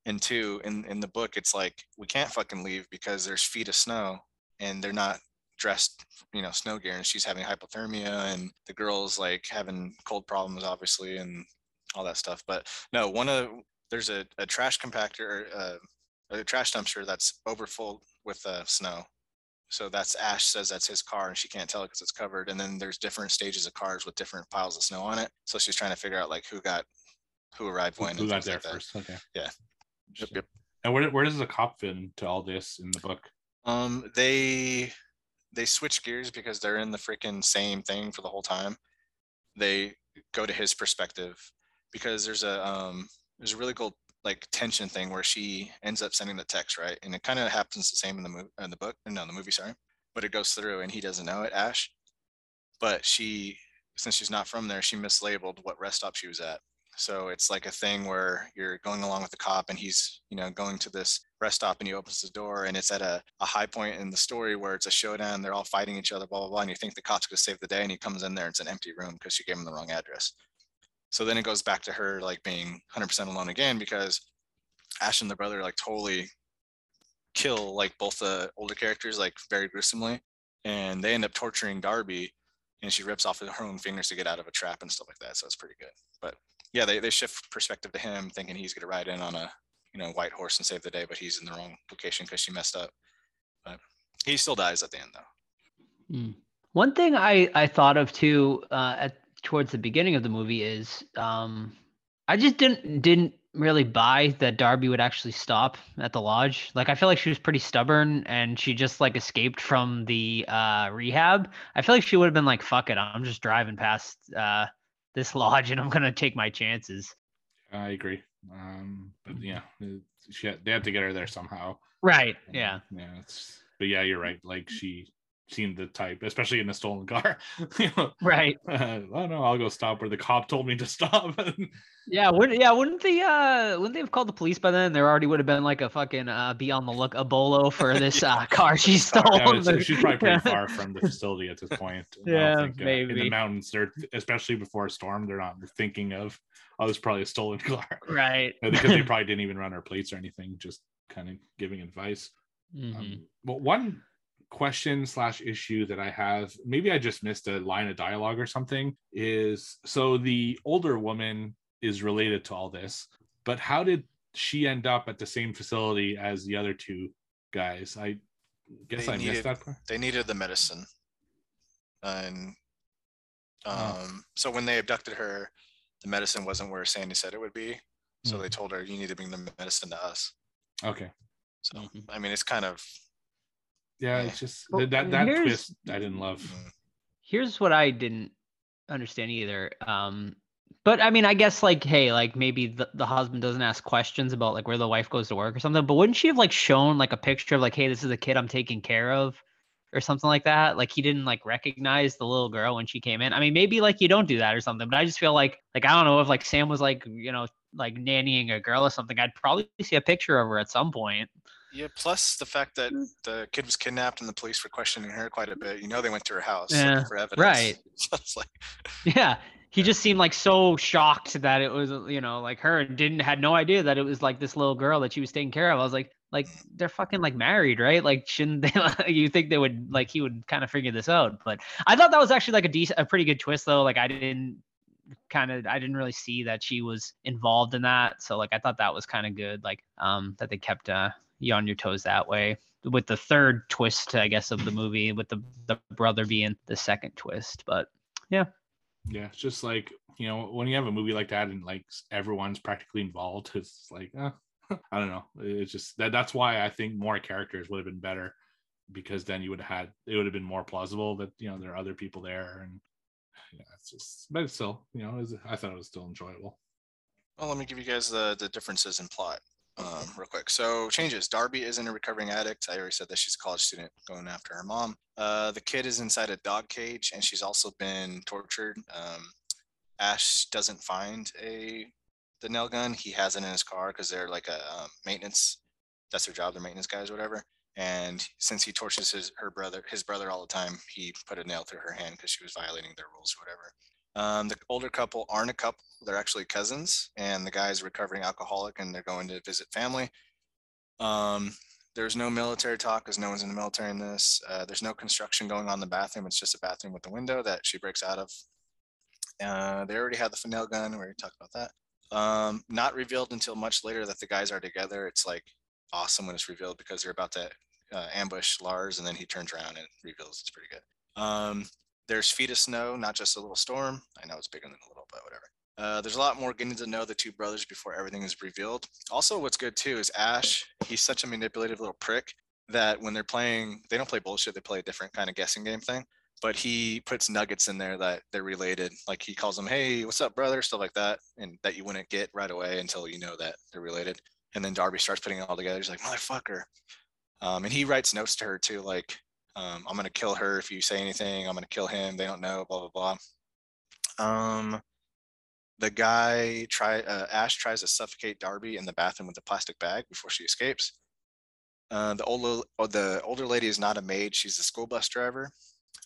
and two in in the book it's like we can't fucking leave because there's feet of snow and they're not dressed you know snow gear and she's having hypothermia and the girl's like having cold problems obviously and all that stuff. But no one of there's a, a trash compactor uh, a trash dumpster that's overfull with uh, snow. So that's ash says that's his car and she can't tell it because it's covered. And then there's different stages of cars with different piles of snow on it. So she's trying to figure out like who got who arrived when who got there like first okay. Yeah Yep, yep. And where where does the cop fit into all this in the book? Um, they they switch gears because they're in the freaking same thing for the whole time. They go to his perspective because there's a um there's a really cool like tension thing where she ends up sending the text right, and it kind of happens the same in the movie in the book, no, the movie, sorry, but it goes through and he doesn't know it, Ash. But she, since she's not from there, she mislabeled what rest stop she was at, so it's like a thing where you're going along with the cop and he's, you know, going to this rest stop and he opens the door and it's at a, a high point in the story where it's a showdown. They're all fighting each other, blah, blah, blah. And you think the cop's to save the day and he comes in there. It's an empty room because she gave him the wrong address. So then it goes back to her like being 100% alone again because Ash and the brother like totally kill like both the older characters like very gruesomely, and they end up torturing Darby, and she rips off her own fingers to get out of a trap and stuff like that. So it's pretty good. But yeah, they, they shift perspective to him, thinking he's gonna ride in on a you know white horse and save the day, but he's in the wrong location because she messed up. But he still dies at the end though. Mm. One thing I I thought of too uh, at towards the beginning of the movie is um, I just didn't didn't really buy that Darby would actually stop at the lodge. Like I feel like she was pretty stubborn and she just like escaped from the uh rehab. I feel like she would have been like, fuck it, I'm just driving past uh this [laughs] lodge and I'm gonna take my chances. I agree. Um but yeah, she had, they had to get her there somehow. Right. Yeah. Yeah. It's, but yeah, you're right. Like she seemed the type, especially in a stolen car. [laughs] you know, right. Uh, oh no, I'll go stop where the cop told me to stop. [laughs] yeah, would yeah, wouldn't the uh wouldn't they have called the police by then? There already would have been like a fucking uh be on the look a bolo for [laughs] this yeah. uh car she stole. Yeah, she's probably pretty far from the facility at this point. Yeah, think, uh, maybe in the mountains. They're especially before a storm. They're not thinking of oh, it's probably a stolen car. Right. because they probably didn't even run our plates or anything. Just kind of giving advice. Mm-hmm. Um, but one question slash issue that I have, maybe I just missed a line of dialogue or something, is so the older woman is related to all this, but how did she end up at the same facility as the other two guys? I guess they I needed, missed that part. They needed the medicine. And oh. um, oh. so when they abducted her, the medicine wasn't where Sandy said it would be. So mm. they told her, you need to bring the medicine to us. Okay. So, mm-hmm. I mean, it's kind of yeah, it's just well, that that twist I didn't love. Here's what I didn't understand either. Um, but I mean, I guess like, hey, like maybe the, the husband doesn't ask questions about like where the wife goes to work or something. But wouldn't she have like shown like a picture of like, hey, this is a kid I'm taking care of, or something like that? Like he didn't like recognize the little girl when she came in. I mean, maybe like you don't do that or something. But I just feel like like I don't know if like Sam was like you know like nannying a girl or something. I'd probably see a picture of her at some point. Yeah, plus the fact that mm. the kid was kidnapped and the police were questioning her quite a bit. You know, they went to her house yeah, for evidence. Right. [laughs] So it's like, [laughs] yeah, he just seemed like so shocked that it was, you know, like her and didn't had no idea that it was like this little girl that she was taking care of. I was like, like mm. they're fucking like married, right? Like, shouldn't they? [laughs] you think they would like he would kind of figure this out? But I thought that was actually like a decent, a pretty good twist though. Like I didn't kind of I didn't really see that she was involved in that. So like I thought that was kind of good. Like um that they kept uh you on your toes that way. With the third twist i guess of the movie with the the brother being the second twist but yeah. Yeah it's just like you know when you have a movie like that and like everyone's practically involved [laughs] it's like uh, [laughs] i don't know. It's just that that's why i think more characters would have been better because then you would have had it would have been more plausible that you know there are other people there and yeah it's just but it's still you know it was, i thought it was still enjoyable. Well let me give you guys the the differences in plot um, real quick. So changes. Darby isn't a recovering addict. I already said that she's a college student going after her mom. Uh, the kid is inside a dog cage and she's also been tortured. Um, Ash doesn't find a the nail gun. He has it in his car because they're like a um, maintenance. That's their job. They're maintenance guys, whatever. And since he tortures his her brother, his brother all the time, he put a nail through her hand because she was violating their rules, or whatever. Um, the older couple aren't a couple; they're actually cousins, and the guy's recovering alcoholic, and they're going to visit family. Um, there's no military talk because no one's in the military in this. Uh, there's no construction going on in the bathroom. It's just a bathroom with a window that she breaks out of. Uh, they already had the nail gun. We already talked about that. Um, not revealed until much later that the guys are together. It's like awesome when it's revealed because they're about to uh, ambush Lars, and then he turns around and reveals it's pretty good. Um, there's feet of snow, not just a little storm. I know it's bigger than a little, but whatever. Uh, there's a lot more getting to know the two brothers before everything is revealed. Also, what's good too is Ash. He's such a manipulative little prick that when they're playing, they don't play bullshit. They play a different kind of guessing game thing. But he puts nuggets in there that they're related. Like he calls them, "Hey, what's up, brother?" Stuff like that, and that you wouldn't get right away until you know that they're related. And then Darby starts putting it all together. He's like, "Motherfucker," um, and he writes notes to her too, like, um, I'm gonna kill her if you say anything. I'm gonna kill him. They don't know. Blah blah blah. Um, the guy try uh, Ash tries to suffocate Darby in the bathroom with a plastic bag before she escapes. Uh, the older oh, the older lady is not a maid. She's a school bus driver.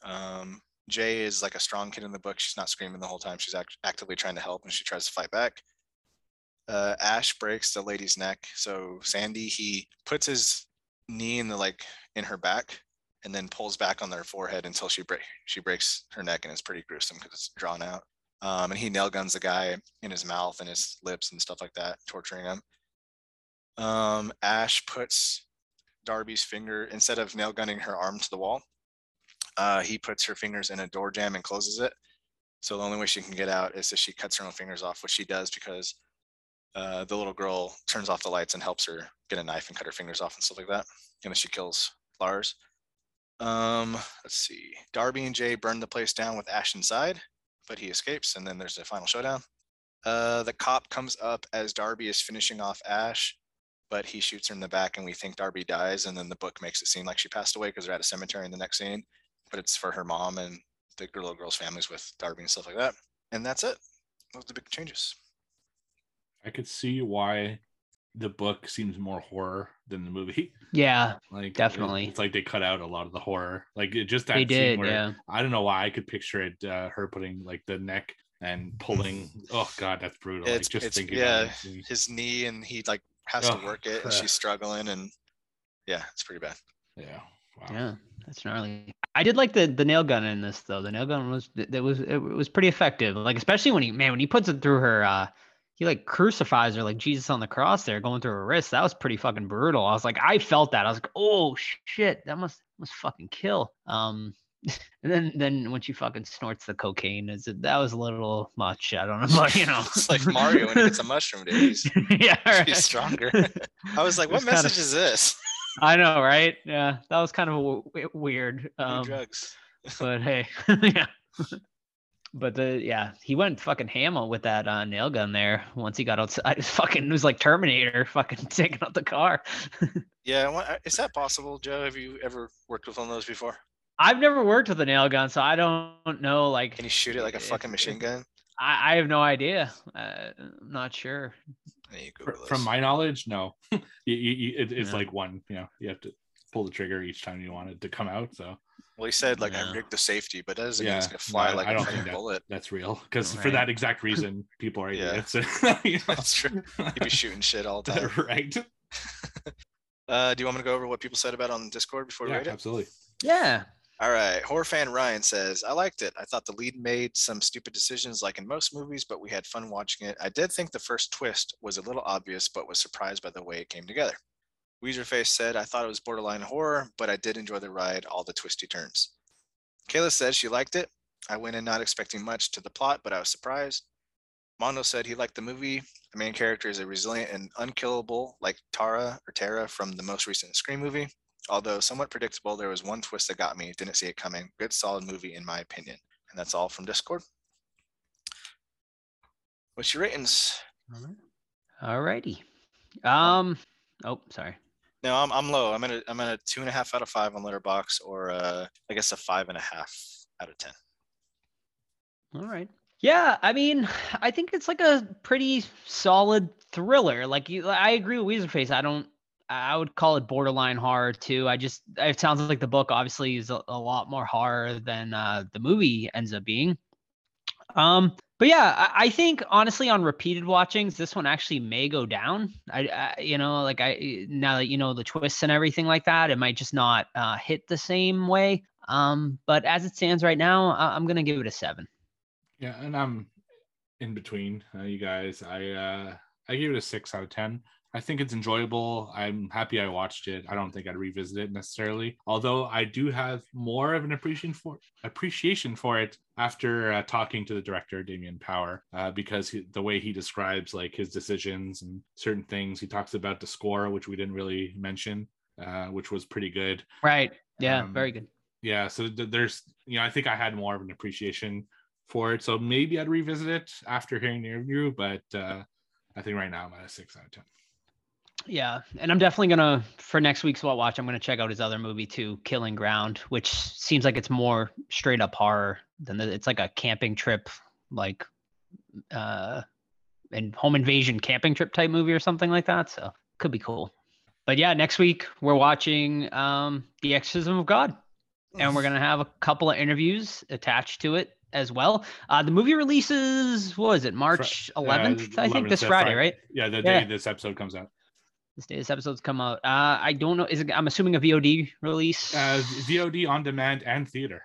Um, Jay is like a strong kid in the book. She's not screaming the whole time. She's act- actively trying to help and she tries to fight back. Uh, Ash breaks the lady's neck. So Sandy, he puts his knee in the like in her back and then pulls back on their forehead until she break she breaks her neck and it's pretty gruesome because it's drawn out. Um, and he nail guns the guy in his mouth and his lips and stuff like that, torturing him. Um, Ash puts Darby's finger instead of nail gunning her arm to the wall. Uh, he puts her fingers in a door jamb and closes it. So the only way she can get out is if she cuts her own fingers off, which she does because uh, the little girl turns off the lights and helps her get a knife and cut her fingers off and stuff like that. And then she kills Lars. Um, let's see. Darby and Jay burn the place down with Ash inside, but he escapes, and then there's a final showdown. Uh, the cop comes up as Darby is finishing off Ash, but he shoots her in the back, and we think Darby dies, and then the book makes it seem like she passed away because they're at a cemetery in the next scene, but it's for her mom and the little girl's families with Darby and stuff like that. And that's it. Those are the big changes. I could see why the book seems more horror than the movie. [laughs] Yeah, Like Definitely. it's like they cut out a lot of the horror. Like it just that they scene did. where Yeah. I don't know why I could picture it. Uh, her putting like the neck and pulling. [laughs] oh God, that's brutal. It's- like just it's- thinking. yeah, About. His knee, and he like has to Oh, work it, and she's struggling, and yeah, it's pretty bad. Yeah. Wow. Yeah, that's gnarly. I did like the the nail gun in this though. The nail gun was that was it was pretty effective. Like especially when he man when he puts it through her uh he like crucifies her like Jesus on the cross there going through her wrist. That was pretty fucking brutal. I was like I felt that. I was like, "Oh shit, that must must fucking kill." Um [laughs] and then then when she fucking snorts the cocaine is it that was a little much. I don't know, but [laughs] you know. It's like Mario when he gets a mushroom, dude. He's, [laughs] yeah, right. he's stronger. I was like, what message is this? I know, right? Yeah, that was kind of w- w- weird. Um, drugs. but hey, yeah. But the yeah, he went fucking hammer with that uh, nail gun there. Once he got outside, [laughs] fucking it was like Terminator, fucking [laughs] taking out the car. [laughs] Yeah, is that possible, Joe? Have you ever worked with one of those before? I've never worked with a nail gun, so I don't know. Like, Can you shoot it like a fucking machine gun? I, I have no idea. Uh, I'm not sure. Yeah, you Fr- Google From my knowledge, no. you, you, you, it, it's Yeah. like one. You know, you have to pull the trigger each time you want it to come out. So well, he said like Yeah. I rigged the safety, but that doesn't mean it's gonna fly no, like I a don't fucking think that- bullet. that's real. Because for that exact reason, people are [laughs] Yeah. idiots. [laughs] you know? That's true. You'd be shooting shit all the [laughs] time. right. Uh, do you want me to go over what people said about it on Discord before we Yeah, rate it? absolutely. Yeah. All right. Horror fan Ryan says, I liked it. I thought the lead made some stupid decisions like in most movies, but we had fun watching it. I did think the first twist was a little obvious, but was surprised by the way it came together. Weezerface said, I thought it was borderline horror, but I did enjoy the ride, all the twisty turns. Kayla said she liked it. I went in not expecting much to the plot, but I was surprised. Mondo said he liked the movie. The main character is a resilient and unkillable, like Tara or Tara from the most recent Scream movie. Although somewhat predictable, there was one twist that got me. Didn't see it coming. Good, solid movie, in my opinion. And that's all from Discord. What's your ratings? Alrighty. Um. Oh, sorry. No, I'm, I'm low. I'm at a, I'm at a two and a half out of five on Letterboxd, or uh, I guess a five and a half out of ten. All right. Yeah, I mean, I think it's like a pretty solid thriller. Like you, I agree with Weezerface. I don't. I would call it borderline horror too. I just it sounds like the book obviously is a, a lot more horror than uh, the movie ends up being. Um, but yeah, I, I think honestly on repeated watchings, this one actually may go down. I, I, you know, like I now that you know the twists and everything like that, it might just not uh, hit the same way. Um, but as it stands right now, I'm gonna give it a seven. Yeah, and I'm in between uh, you guys. I uh I gave it a six out of ten. I think it's enjoyable. I'm happy I watched it. I don't think I'd revisit it necessarily. Although I do have more of an appreciation for appreciation for it after uh, talking to the director Damien Power, uh, because he, the way he describes like his decisions and certain things. He talks about the score, which we didn't really mention, uh, which was pretty good. Right. Yeah. Um, very good. yeah so th- there's you know i think i had more of an appreciation for it so maybe i'd revisit it after hearing the interview but uh i think right now i'm at a six out of ten Yeah, and I'm definitely gonna for next week's what watch. I'm gonna check out his other movie too, Killing Ground, which seems like it's more straight up horror than the, it's like a camping trip, like uh, and home invasion camping trip type movie or something like that. So could be cool. But yeah, next week we're watching um The Exorcism of God. and we're gonna have a couple of interviews attached to it as well. Uh, the movie releases, what was it, March Fri- uh, 11th? I think this uh, Friday, right? Yeah, the Yeah. day this episode comes out. This day this episode's come out. Uh, I don't know. Is it? I'm assuming a VOD release. Uh, VOD on demand and theater.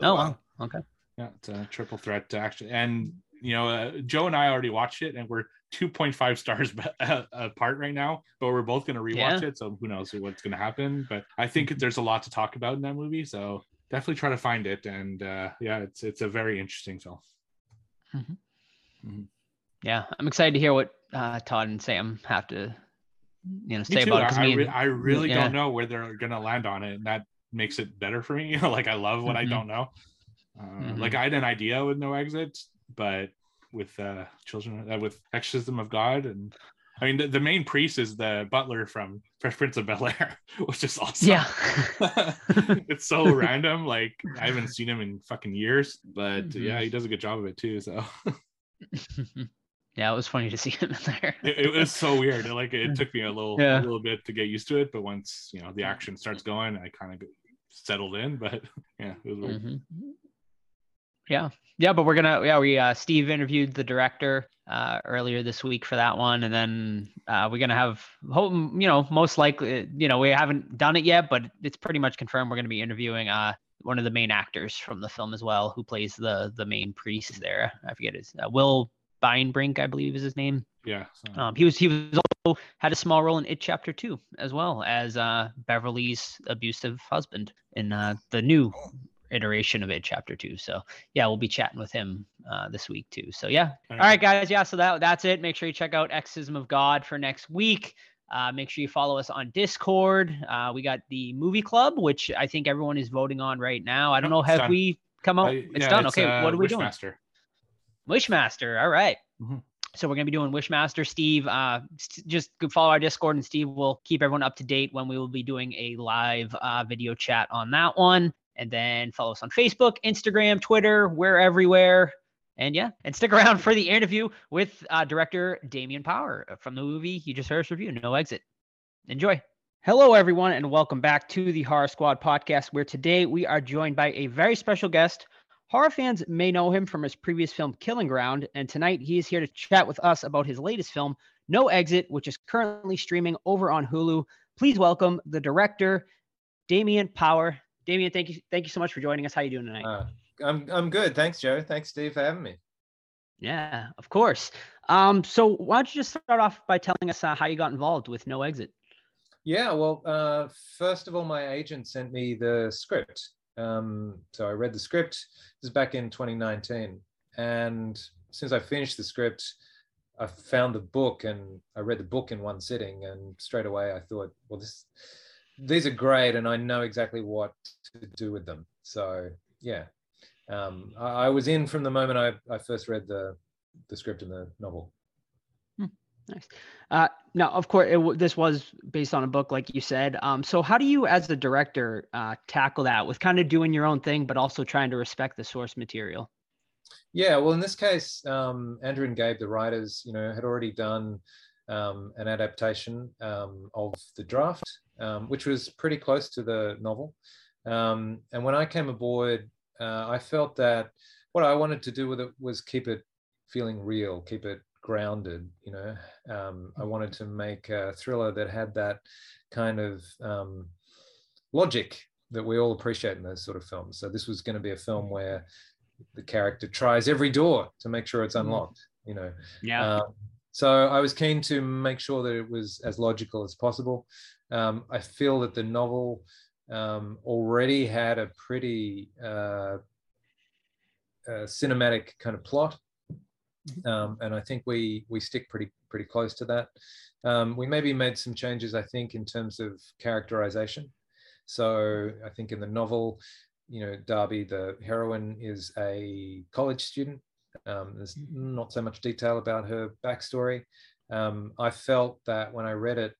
oh, wow. wow. Okay. Yeah, it's a triple threat actually. And you know, uh, Joe and I already watched it, and we're 2.5 stars [laughs] uh, apart right now. But we're both gonna rewatch it, so who knows what's gonna happen. But I think there's a lot to talk about in that movie, so definitely try to find it. And uh, yeah, it's it's a very interesting film. Yeah, I'm excited to hear what uh, Todd and Sam have to, you know, say about it. I, me re- I really yeah. don't know where they're gonna land on it, and that makes it better for me. You [laughs] know. Like I love what Mhm. I don't know. Uh, Mhm. Like I had an idea with No Exit, but with uh, Children uh, with Exorcism of God, and I mean the, the main priest is the butler from Fresh Prince of Bel Air, [laughs] which is awesome. yeah. [laughs] it's so random. Like I haven't seen him in fucking years, but Mhm. yeah, he does a good job of it too. So yeah, it was funny to see him in there. it, it was so weird. It, like it [laughs] took me a little Yeah. a little bit to get used to it, but once you know the action starts going, I kind of settled in. But [laughs] yeah, it was weird. Mhm. Yeah, yeah, but we're gonna yeah we uh, Steve interviewed the director uh, earlier this week for that one, and then uh, we're gonna have hope you know most likely you know we haven't done it yet, but it's pretty much confirmed we're gonna be interviewing uh one of the main actors from the film as well, who plays the the main priest there. I forget his uh, Will Beinbrink, I believe is his name. Yeah. So. Um, he was he was also had a small role in It Chapter Two as well as uh, Beverly's abusive husband in uh, the new iteration of It Chapter Two. So yeah, we'll be chatting with him uh, this week too. So yeah, all right, guys. Yeah, so that that's it. Make sure you check out Exorcism of God for next week. Uh, make sure you follow us on Discord. Uh, we got the movie club, which I think everyone is voting on right now. I don't know, have we come out? Uh, it's yeah, done. okay, uh, what are we doing? Wishmaster. All right. Mhm. So we're gonna be doing Wishmaster. Steve, uh, s- just follow our Discord, and Steve will keep everyone up to date when we will be doing a live uh, video chat on that one. And then follow us on Facebook, Instagram, Twitter. We're everywhere. And yeah, and stick around for the interview with uh, director Damien Power from the movie you just heard us review, No Exit. Enjoy. Hello, everyone, and welcome back to the Horror Squad podcast, where today we are joined by a very special guest. Horror fans may know him from his previous film Killing Ground, and tonight he is here to chat with us about his latest film, No Exit, which is currently streaming over on Hulu. Please welcome the director, Damien Power. Damien, thank you, thank you so much for joining us. How are you doing tonight? Uh, I'm I'm good. Thanks, Joe. Thanks, Steve, for having me. yeah, of course. Um, so why don't you just start off by telling us uh, how you got involved with No Exit? Yeah, well, uh, first of all, my agent sent me the script. Um, so I read the script. This is back in 2019, and since I finished the script, I found the book and I read the book in one sitting, and straight away I thought, well, this these are great, and I know exactly what to do with them. So yeah, um, I, I was in from the moment I, I first read the the script and the novel. Nice. Uh, now, of course, it, this was based on a book, like you said. Um, so, how do you, as the director, uh, tackle that with kind of doing your own thing, but also trying to respect the source material? Yeah, well, in this case, um, Andrew and Gabe, the writers, you know, had already done um, an adaptation um, of the draft, um, which was pretty close to the novel. Um, and when I came aboard, uh, I felt that what I wanted to do with it was keep it feeling real, keep it grounded. You know, um, I wanted to make a thriller that had that kind of um, logic that we all appreciate in those sort of films. So this was going to be a film where the character tries every door to make sure it's unlocked. You know, Yeah. um, so I was keen to make sure that it was as logical as possible. Um, I feel that the novel um, already had a pretty uh, uh, cinematic kind of plot, um, and I think we we stick pretty pretty close to that. Um, we maybe made some changes, I think, in terms of characterization. So I think in the novel, you know, Darby, the heroine, is a college student. Um, there's not so much detail about her backstory. Um, I felt that when I read it,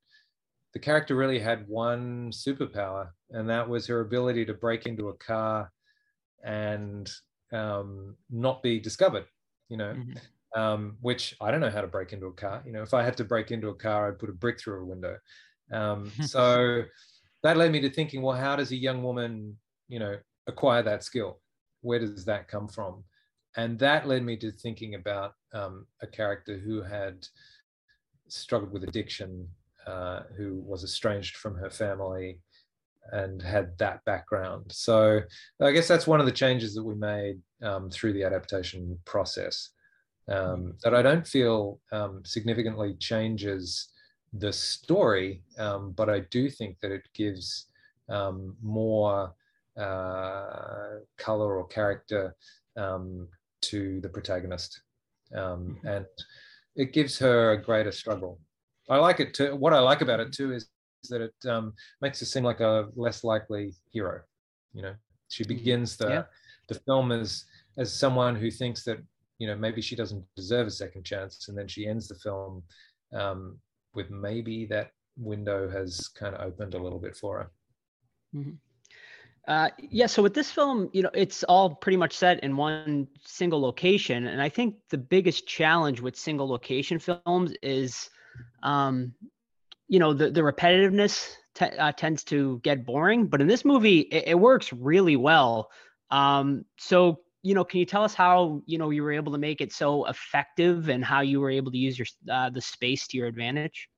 the character really had one superpower, and that was her ability to break into a car and um, not be discovered. You know, Mhm. um, which I don't know how to break into a car. You know, if I had to break into a car, I'd put a brick through a window. Um, [laughs] so that led me to thinking, well, how does a young woman you know acquire that skill where does that come from and that led me to thinking about um, a character who had struggled with addiction uh, who was estranged from her family and had that background so i guess that's one of the changes that we made um, through the adaptation process um, that i don't feel um, significantly changes the story um, but i do think that it gives um, more uh, color or character um, to the protagonist, um, mm-hmm. and it gives her a greater struggle. I like it too. What I like about it too is that it um, makes her seem like a less likely hero. You know, she mm-hmm. begins the yeah. the film as as someone who thinks that you know maybe she doesn't deserve a second chance, and then she ends the film um, with maybe that window has kind of opened a little bit for her. Mm-hmm. Uh, yeah, so with this film, you know, it's all pretty much set in one single location, and I think the biggest challenge with single location films is, um, you know, the the repetitiveness t- uh, tends to get boring. But in this movie, it, it works really well. Um, so, you know, can you tell us how you know you were able to make it so effective, and how you were able to use your uh, the space to your advantage?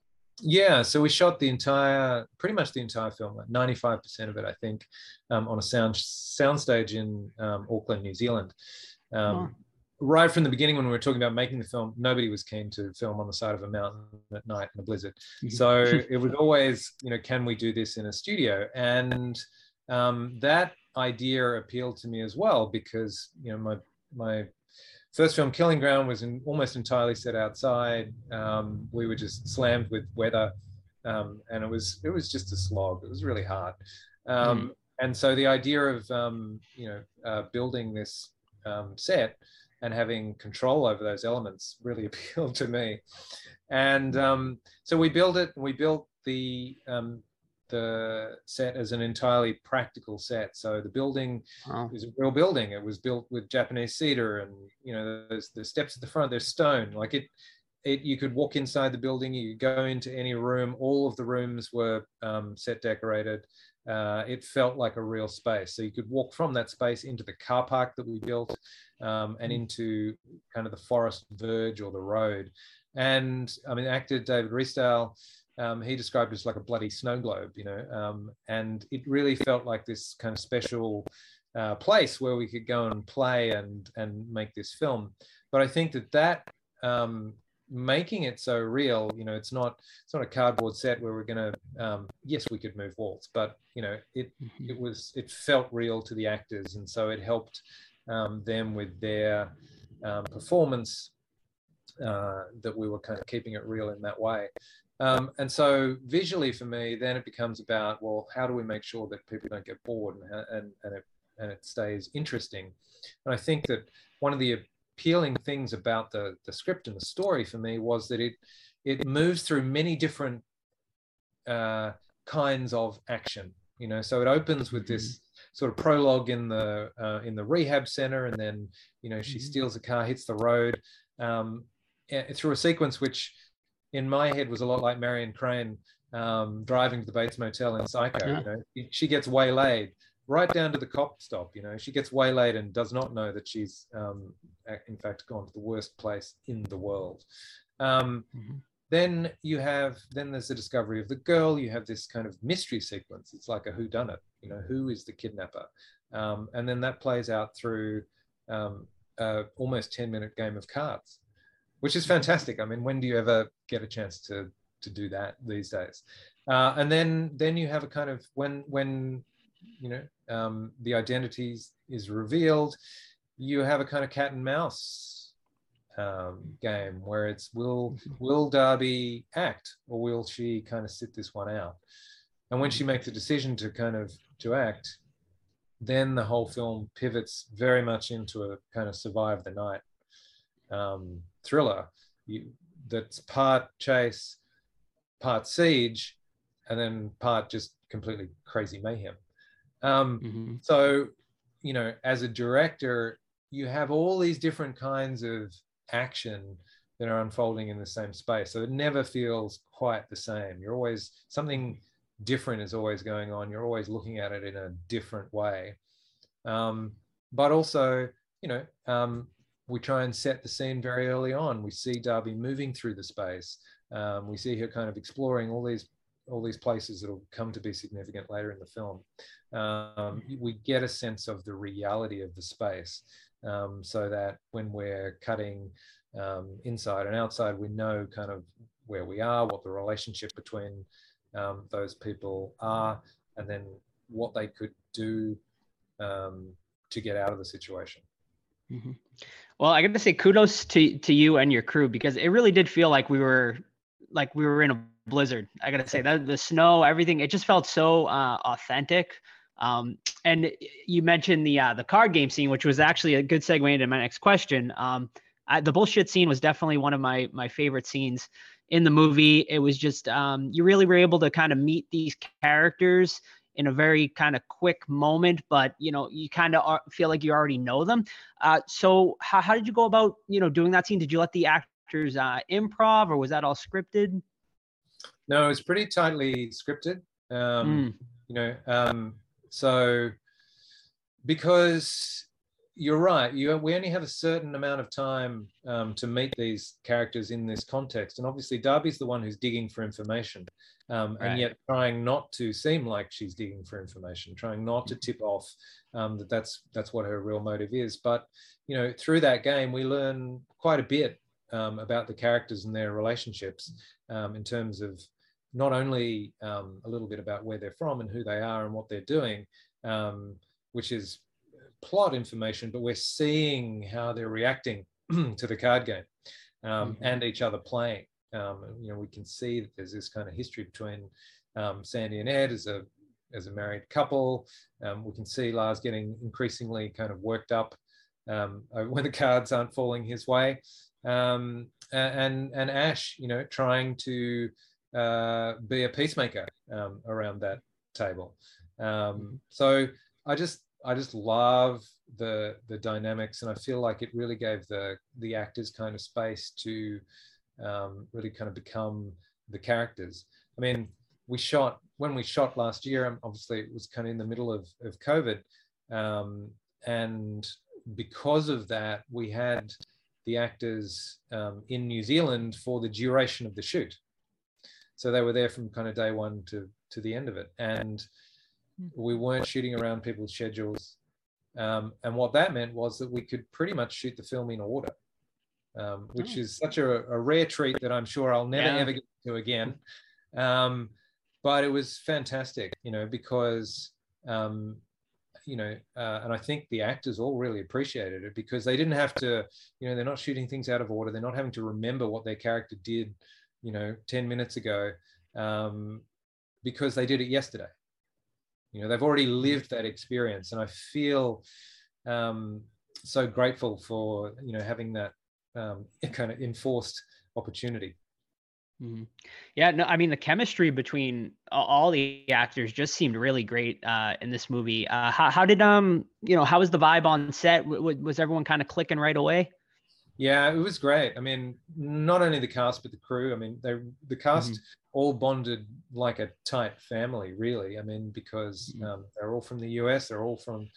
yeah so we shot the entire pretty much the entire film like 95% of it i think um, on a sound soundstage in um, auckland new zealand um, right from the beginning when we were talking about making the film nobody was keen to film on the side of a mountain at night in a blizzard mm-hmm. so [laughs] it was always you know can we do this in a studio and um, that idea appealed to me as well because you know my my first film, Killing Ground, was in, almost entirely set outside. Um, we were just slammed with weather, um, and it was it was just a slog. It was really hard. Um, mm. And so the idea of um, you know uh, building this um, set and having control over those elements really [laughs] appealed to me. And um, so we built it. We built the the set as an entirely practical set. So the building wow. is a real building. It was built with Japanese cedar, and you know, the steps at the front. There's stone. Like it, it. You could walk inside the building. You could go into any room. All of the rooms were um, set decorated. Uh, it felt like a real space. So you could walk from that space into the car park that we built, um, and hmm. into kind of the forest verge or the road. And I mean, actor David Rysdahl um, he described it as like a bloody snow globe, you know, um, and it really felt like this kind of special uh, place where we could go and play and and make this film. But I think that that um, making it so real, you know, it's not it's not a cardboard set where we're going to um, yes, we could move walls, but you know, it mm-hmm. it was it felt real to the actors, and so it helped um, them with their um, performance uh, that we were kind of keeping it real in that way. Um, and so visually for me, then it becomes about, well, how do we make sure that people don't get bored and, and, and, it, and it stays interesting? And I think that one of the appealing things about the, the script and the story for me was that it, it moves through many different uh, kinds of action. You know, so it opens with this mm-hmm. sort of prologue in the uh, in the rehab center, and then you know she mm-hmm. steals a car, hits the road, um, through a sequence which in my head was a lot like Marion Crane um, driving to the Bates Motel in Psycho. Yeah. You know, she gets waylaid right down to the cop stop. You know, she gets waylaid and does not know that she's um, in fact gone to the worst place in the world. Um, mm-hmm. Then you have then there's the discovery of the girl. You have this kind of mystery sequence. It's like a who done it. You know, who is the kidnapper? Um, and then that plays out through um, almost 10 minute game of cards which is fantastic. I mean, when do you ever get a chance to to do that these days? Uh, and then then you have a kind of when when you know um, the identity is revealed, you have a kind of cat and mouse um, game where it's will [laughs] will Darby act or will she kind of sit this one out? And when she makes a decision to kind of to act, then the whole film pivots very much into a kind of survive the night um, thriller you, that's part chase, part siege, and then part just completely crazy mayhem. Um, mm-hmm. So, you know, as a director, you have all these different kinds of action that are unfolding in the same space. So it never feels quite the same. You're always something different is always going on. You're always looking at it in a different way. Um, but also, you know, um, we try and set the scene very early on. We see Darby moving through the space. Um, we see her kind of exploring all these all these places that will come to be significant later in the film. Um, we get a sense of the reality of the space, um, so that when we're cutting um, inside and outside, we know kind of where we are, what the relationship between um, those people are, and then what they could do um, to get out of the situation. Mm-hmm. Well, I got to say kudos to to you and your crew because it really did feel like we were like we were in a blizzard. I got to say that the snow, everything, it just felt so uh, authentic. Um, and you mentioned the uh, the card game scene, which was actually a good segue into my next question. Um, I, the bullshit scene was definitely one of my my favorite scenes in the movie. It was just um, you really were able to kind of meet these characters in a very kind of quick moment, but you know you kind of feel like you already know them. Uh, so how how did you go about you know doing that scene? Did you let the actors uh, improv, or was that all scripted? No, it was pretty tightly scripted. Um, mm. You know, um, so because you're right. You we only have a certain amount of time um, to meet these characters in this context, and obviously Darby's the one who's digging for information, um, right. and yet trying not to seem like she's digging for information, trying not to tip off um, that that's that's what her real motive is. But you know, through that game, we learn quite a bit um, about the characters and their relationships um, in terms of not only um, a little bit about where they're from and who they are and what they're doing, which is plot information, but we're seeing how they're reacting [clears throat] to the card game um, mm-hmm. and each other playing. Um, you know, we can see that there's this kind of history between um, Sandy and Ed as a as a married couple. Um, we can see Lars getting increasingly kind of worked up um, [laughs] when the cards aren't falling his way, um, and and Ash, you know, trying to uh, be a peacemaker around that table. Mm-hmm. so I just I just love the the dynamics, and I feel like it really gave the the actors kind of space to um, really kind of become the characters. I mean, we shot when we shot last year. Um, obviously, it was kind of in the middle of of COVID, um, and because of that, we had the actors um, in New Zealand for the duration of the shoot. So they were there from kind of day one to to the end of it, and we weren't shooting around people's schedules. Um, and what that meant was that we could pretty much shoot the film in order, um, which oh. is such a, a, rare treat that I'm sure I'll never yeah. ever get to again. Um, but it was fantastic, you know, because, um, you know, uh, and I think the actors all really appreciated it because they didn't have to, you know, they're not shooting things out of order. They're not having to remember what their character did, you know, 10 minutes ago um, because they did it yesterday. You know they've already lived that experience and i feel um, so grateful for you know having that um, [laughs] kind of enforced opportunity mm-hmm. yeah no i mean the chemistry between all the actors just seemed really great uh, in this movie uh, how, how did um you know how was the vibe on set w- was everyone kind of clicking right away yeah, it was great. I mean, not only the cast but the crew. I mean, they the cast mm-hmm. all bonded like a tight family, really. I mean, because mm-hmm. um, they're all from the US, they're all from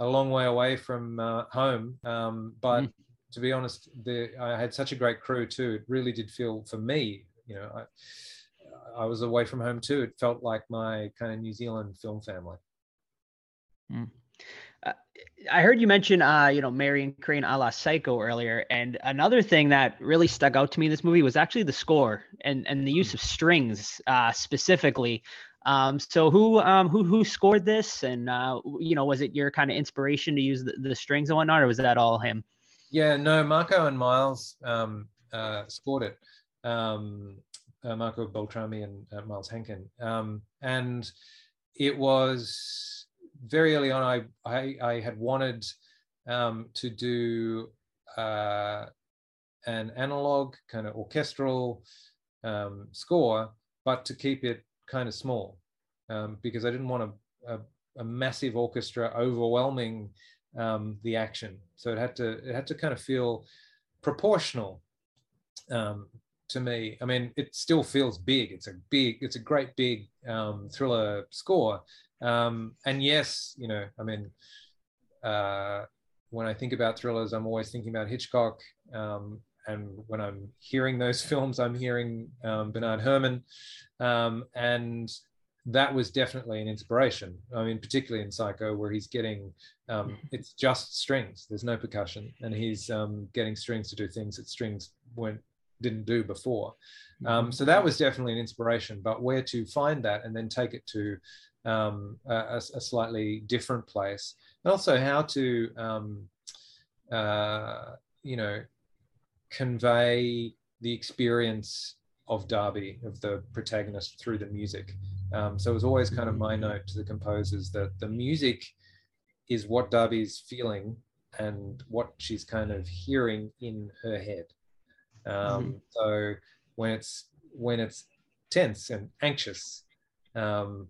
a long way away from uh, home. Um, but mm-hmm. to be honest, the, I had such a great crew too. It really did feel for me, you know, I, I was away from home too. It felt like my kind of New Zealand film family. Mm. I heard you mention, uh, you know, Marion Crane a la Psycho earlier, and another thing that really stuck out to me in this movie was actually the score and and the use of strings uh, specifically. Um, so who um, who who scored this, and uh, you know, was it your kind of inspiration to use the, the strings and whatnot, or was that all him? Yeah, no, Marco and Miles um, uh, scored it. Um, uh, Marco Beltrami and uh, Miles Hankins, um, and it was very early on, I I, I had wanted um, to do uh, an analog kind of orchestral um, score, but to keep it kind of small um, because I didn't want a, a, a massive orchestra overwhelming um, the action. So it had to it had to kind of feel proportional um, to me. I mean, it still feels big. It's a big, it's a great big um, thriller score. Um, and yes, you know, I mean, uh, when I think about thrillers, I'm always thinking about Hitchcock. Um, and when I'm hearing those [laughs] films, I'm hearing um, Bernard Herrmann. Um, and that was definitely an inspiration. I mean, particularly in Psycho, where he's getting um, it's just strings. There's no percussion, and he's um, getting strings to do things that strings weren't didn't do before. Um, so that was definitely an inspiration. But where to find that and then take it to um, a, a, slightly different place, and also how to um, uh, you know convey the experience of Darby, of the protagonist, through the music. Um, so it was always kind of my note to the composers that the music is what Darby's feeling and what she's kind of hearing in her head. Um, mm-hmm. So when it's when it's tense and anxious, um,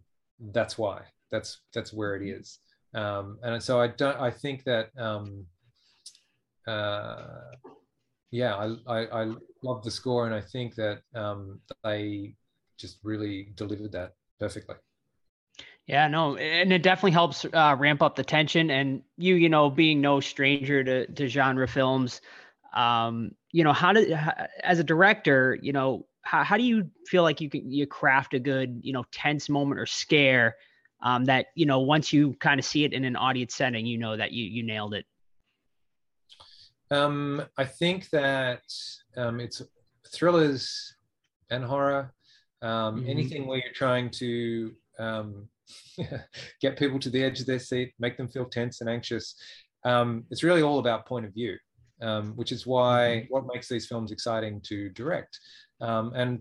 that's why. That's that's where it is. Um, and so I don't. I think that um, uh, yeah, I, I, I love the score, and I think that um, they just really delivered that perfectly. Yeah, no, and it definitely helps uh, ramp up the tension. And you, you know, being no stranger to, to genre films, um, you know, how did as a director, you know, how, how do you feel like you can you craft a good, you know, tense moment or scare um, that you know once you kind of see it in an audience setting, you know that you you nailed it. Um, I think that um, it's thrillers and horror. Um, mm-hmm. Anything where you're trying to um, [laughs] get people to the edge of their seat, make them feel tense and anxious. Um, it's really all about point of view, um, which is why mm-hmm. what makes these films exciting to direct. and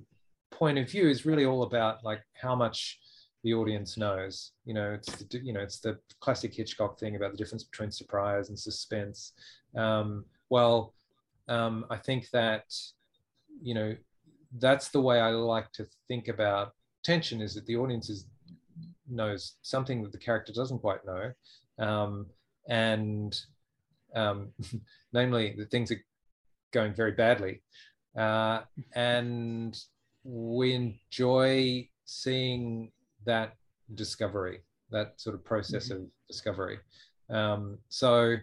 point of view is really all about like how much the audience knows. You know, it's the, you know it's the classic Hitchcock thing about the difference between surprise and suspense. Um, well, um, I think that, you know, that's the way I like to think about tension is that the audience is, knows something that the character doesn't quite know. Um, and um, [laughs] namely, the things are going very badly. Uh, and we enjoy seeing that discovery, that sort of process mm-hmm. of discovery. Um, so,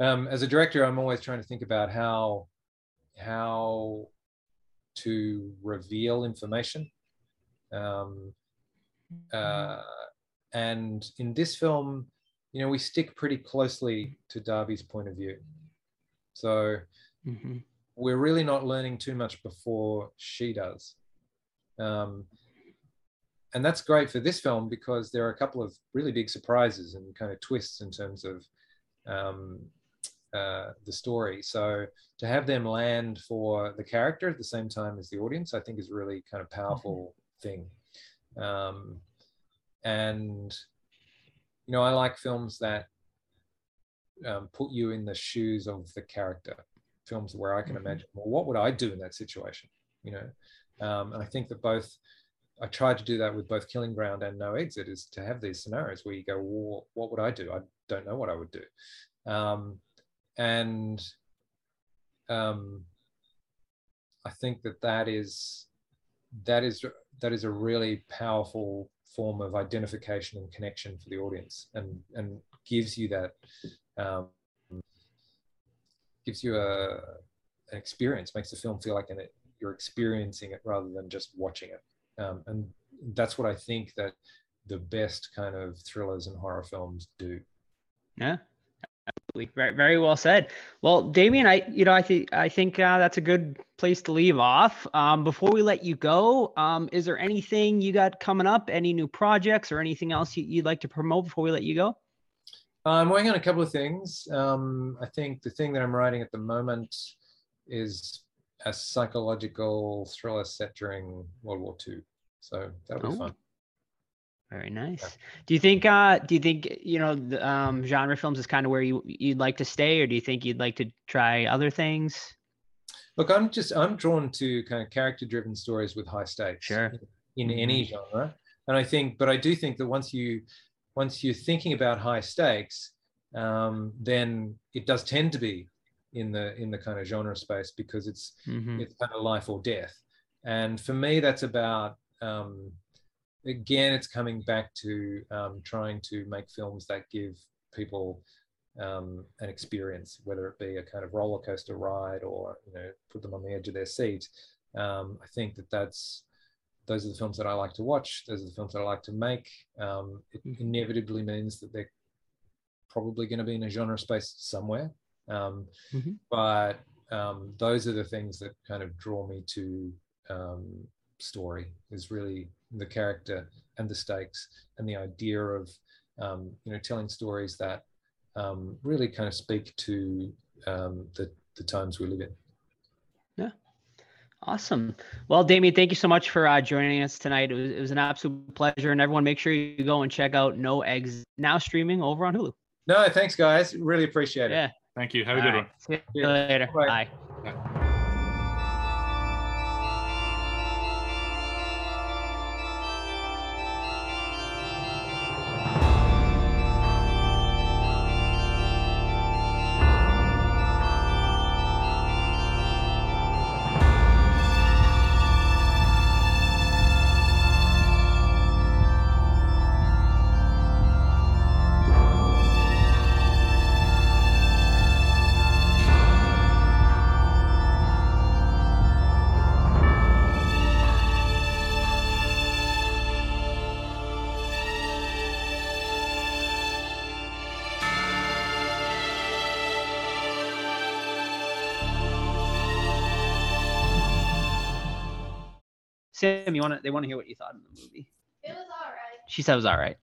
um, as a director, I'm always trying to think about how how to reveal information. Um, uh, and in this film, you know, we stick pretty closely to Darby's point of view. So mm-hmm. we're really not learning too much before she does. Um, and that's great for this film because there are a couple of really big surprises and kind of twists in terms of um, uh, the story. So to have them land for the character at the same time as the audience, I think is really kind of powerful mm-hmm. thing. Um, and you know, I like films that um, put you in the shoes of the character. Films where I can mm-hmm. imagine, well, what would I do in that situation? You know, um, and I think that both. I tried to do that with both Killing Ground and No Exit, is to have these scenarios where you go, well, what would I do? I don't know what I would do. Um, and um, I think that that is that is that is a really powerful form of identification and connection for the audience, and and gives you that um, gives you a an experience, makes the film feel like an, you're experiencing it rather than just watching it, um, and that's what I think that the best kind of thrillers and horror films do. Yeah, Absolutely. Very, very well said. Well, Damien, I, you know, I think, I think uh, that's a good place to leave off. Um, before we let you go, um, is there anything you got coming up? Any new projects or anything else you, would like to promote before we let you go? I'm working on a couple of things. Um, I think the thing that I'm writing at the moment is a psychological thriller set during World War II. So that'll be oh. fun. Very nice. Do you think uh do you think you know the, um genre films is kind of where you you'd like to stay or do you think you'd like to try other things? Look, I'm just I'm drawn to kind of character driven stories with high stakes. Sure. In, in any mm-hmm. genre. And I think but I do think that once you once you're thinking about high stakes, um, then it does tend to be in the in the kind of genre space because it's Mhm. it's kind of life or death. And for me, that's about um, again, it's coming back to um, trying to make films that give people um, an experience, whether it be a kind of roller coaster ride or you know put them on the edge of their seat. Um, I think that that's those are the films that I like to watch. Those are the films that I like to make. Um, it inevitably means that they're probably going to be in a genre space somewhere. Um, Mhm. But um, those are the things that kind of draw me to um, story. Is really the character and the stakes and the idea of um, you know telling stories that um, really kind of speak to um, the the times we live in. Yeah, awesome. Well, Damien, thank you so much for uh, joining us tonight. It was, it was an absolute pleasure. And everyone, make sure you go and check out No Exit now streaming over on Hulu. No, thanks, guys. Really appreciate it. Yeah. Thank you. Have a All good right. one. See you later. Bye. Bye. Want to? They want to hear what you thought of the movie. It was all right. She said it was all right.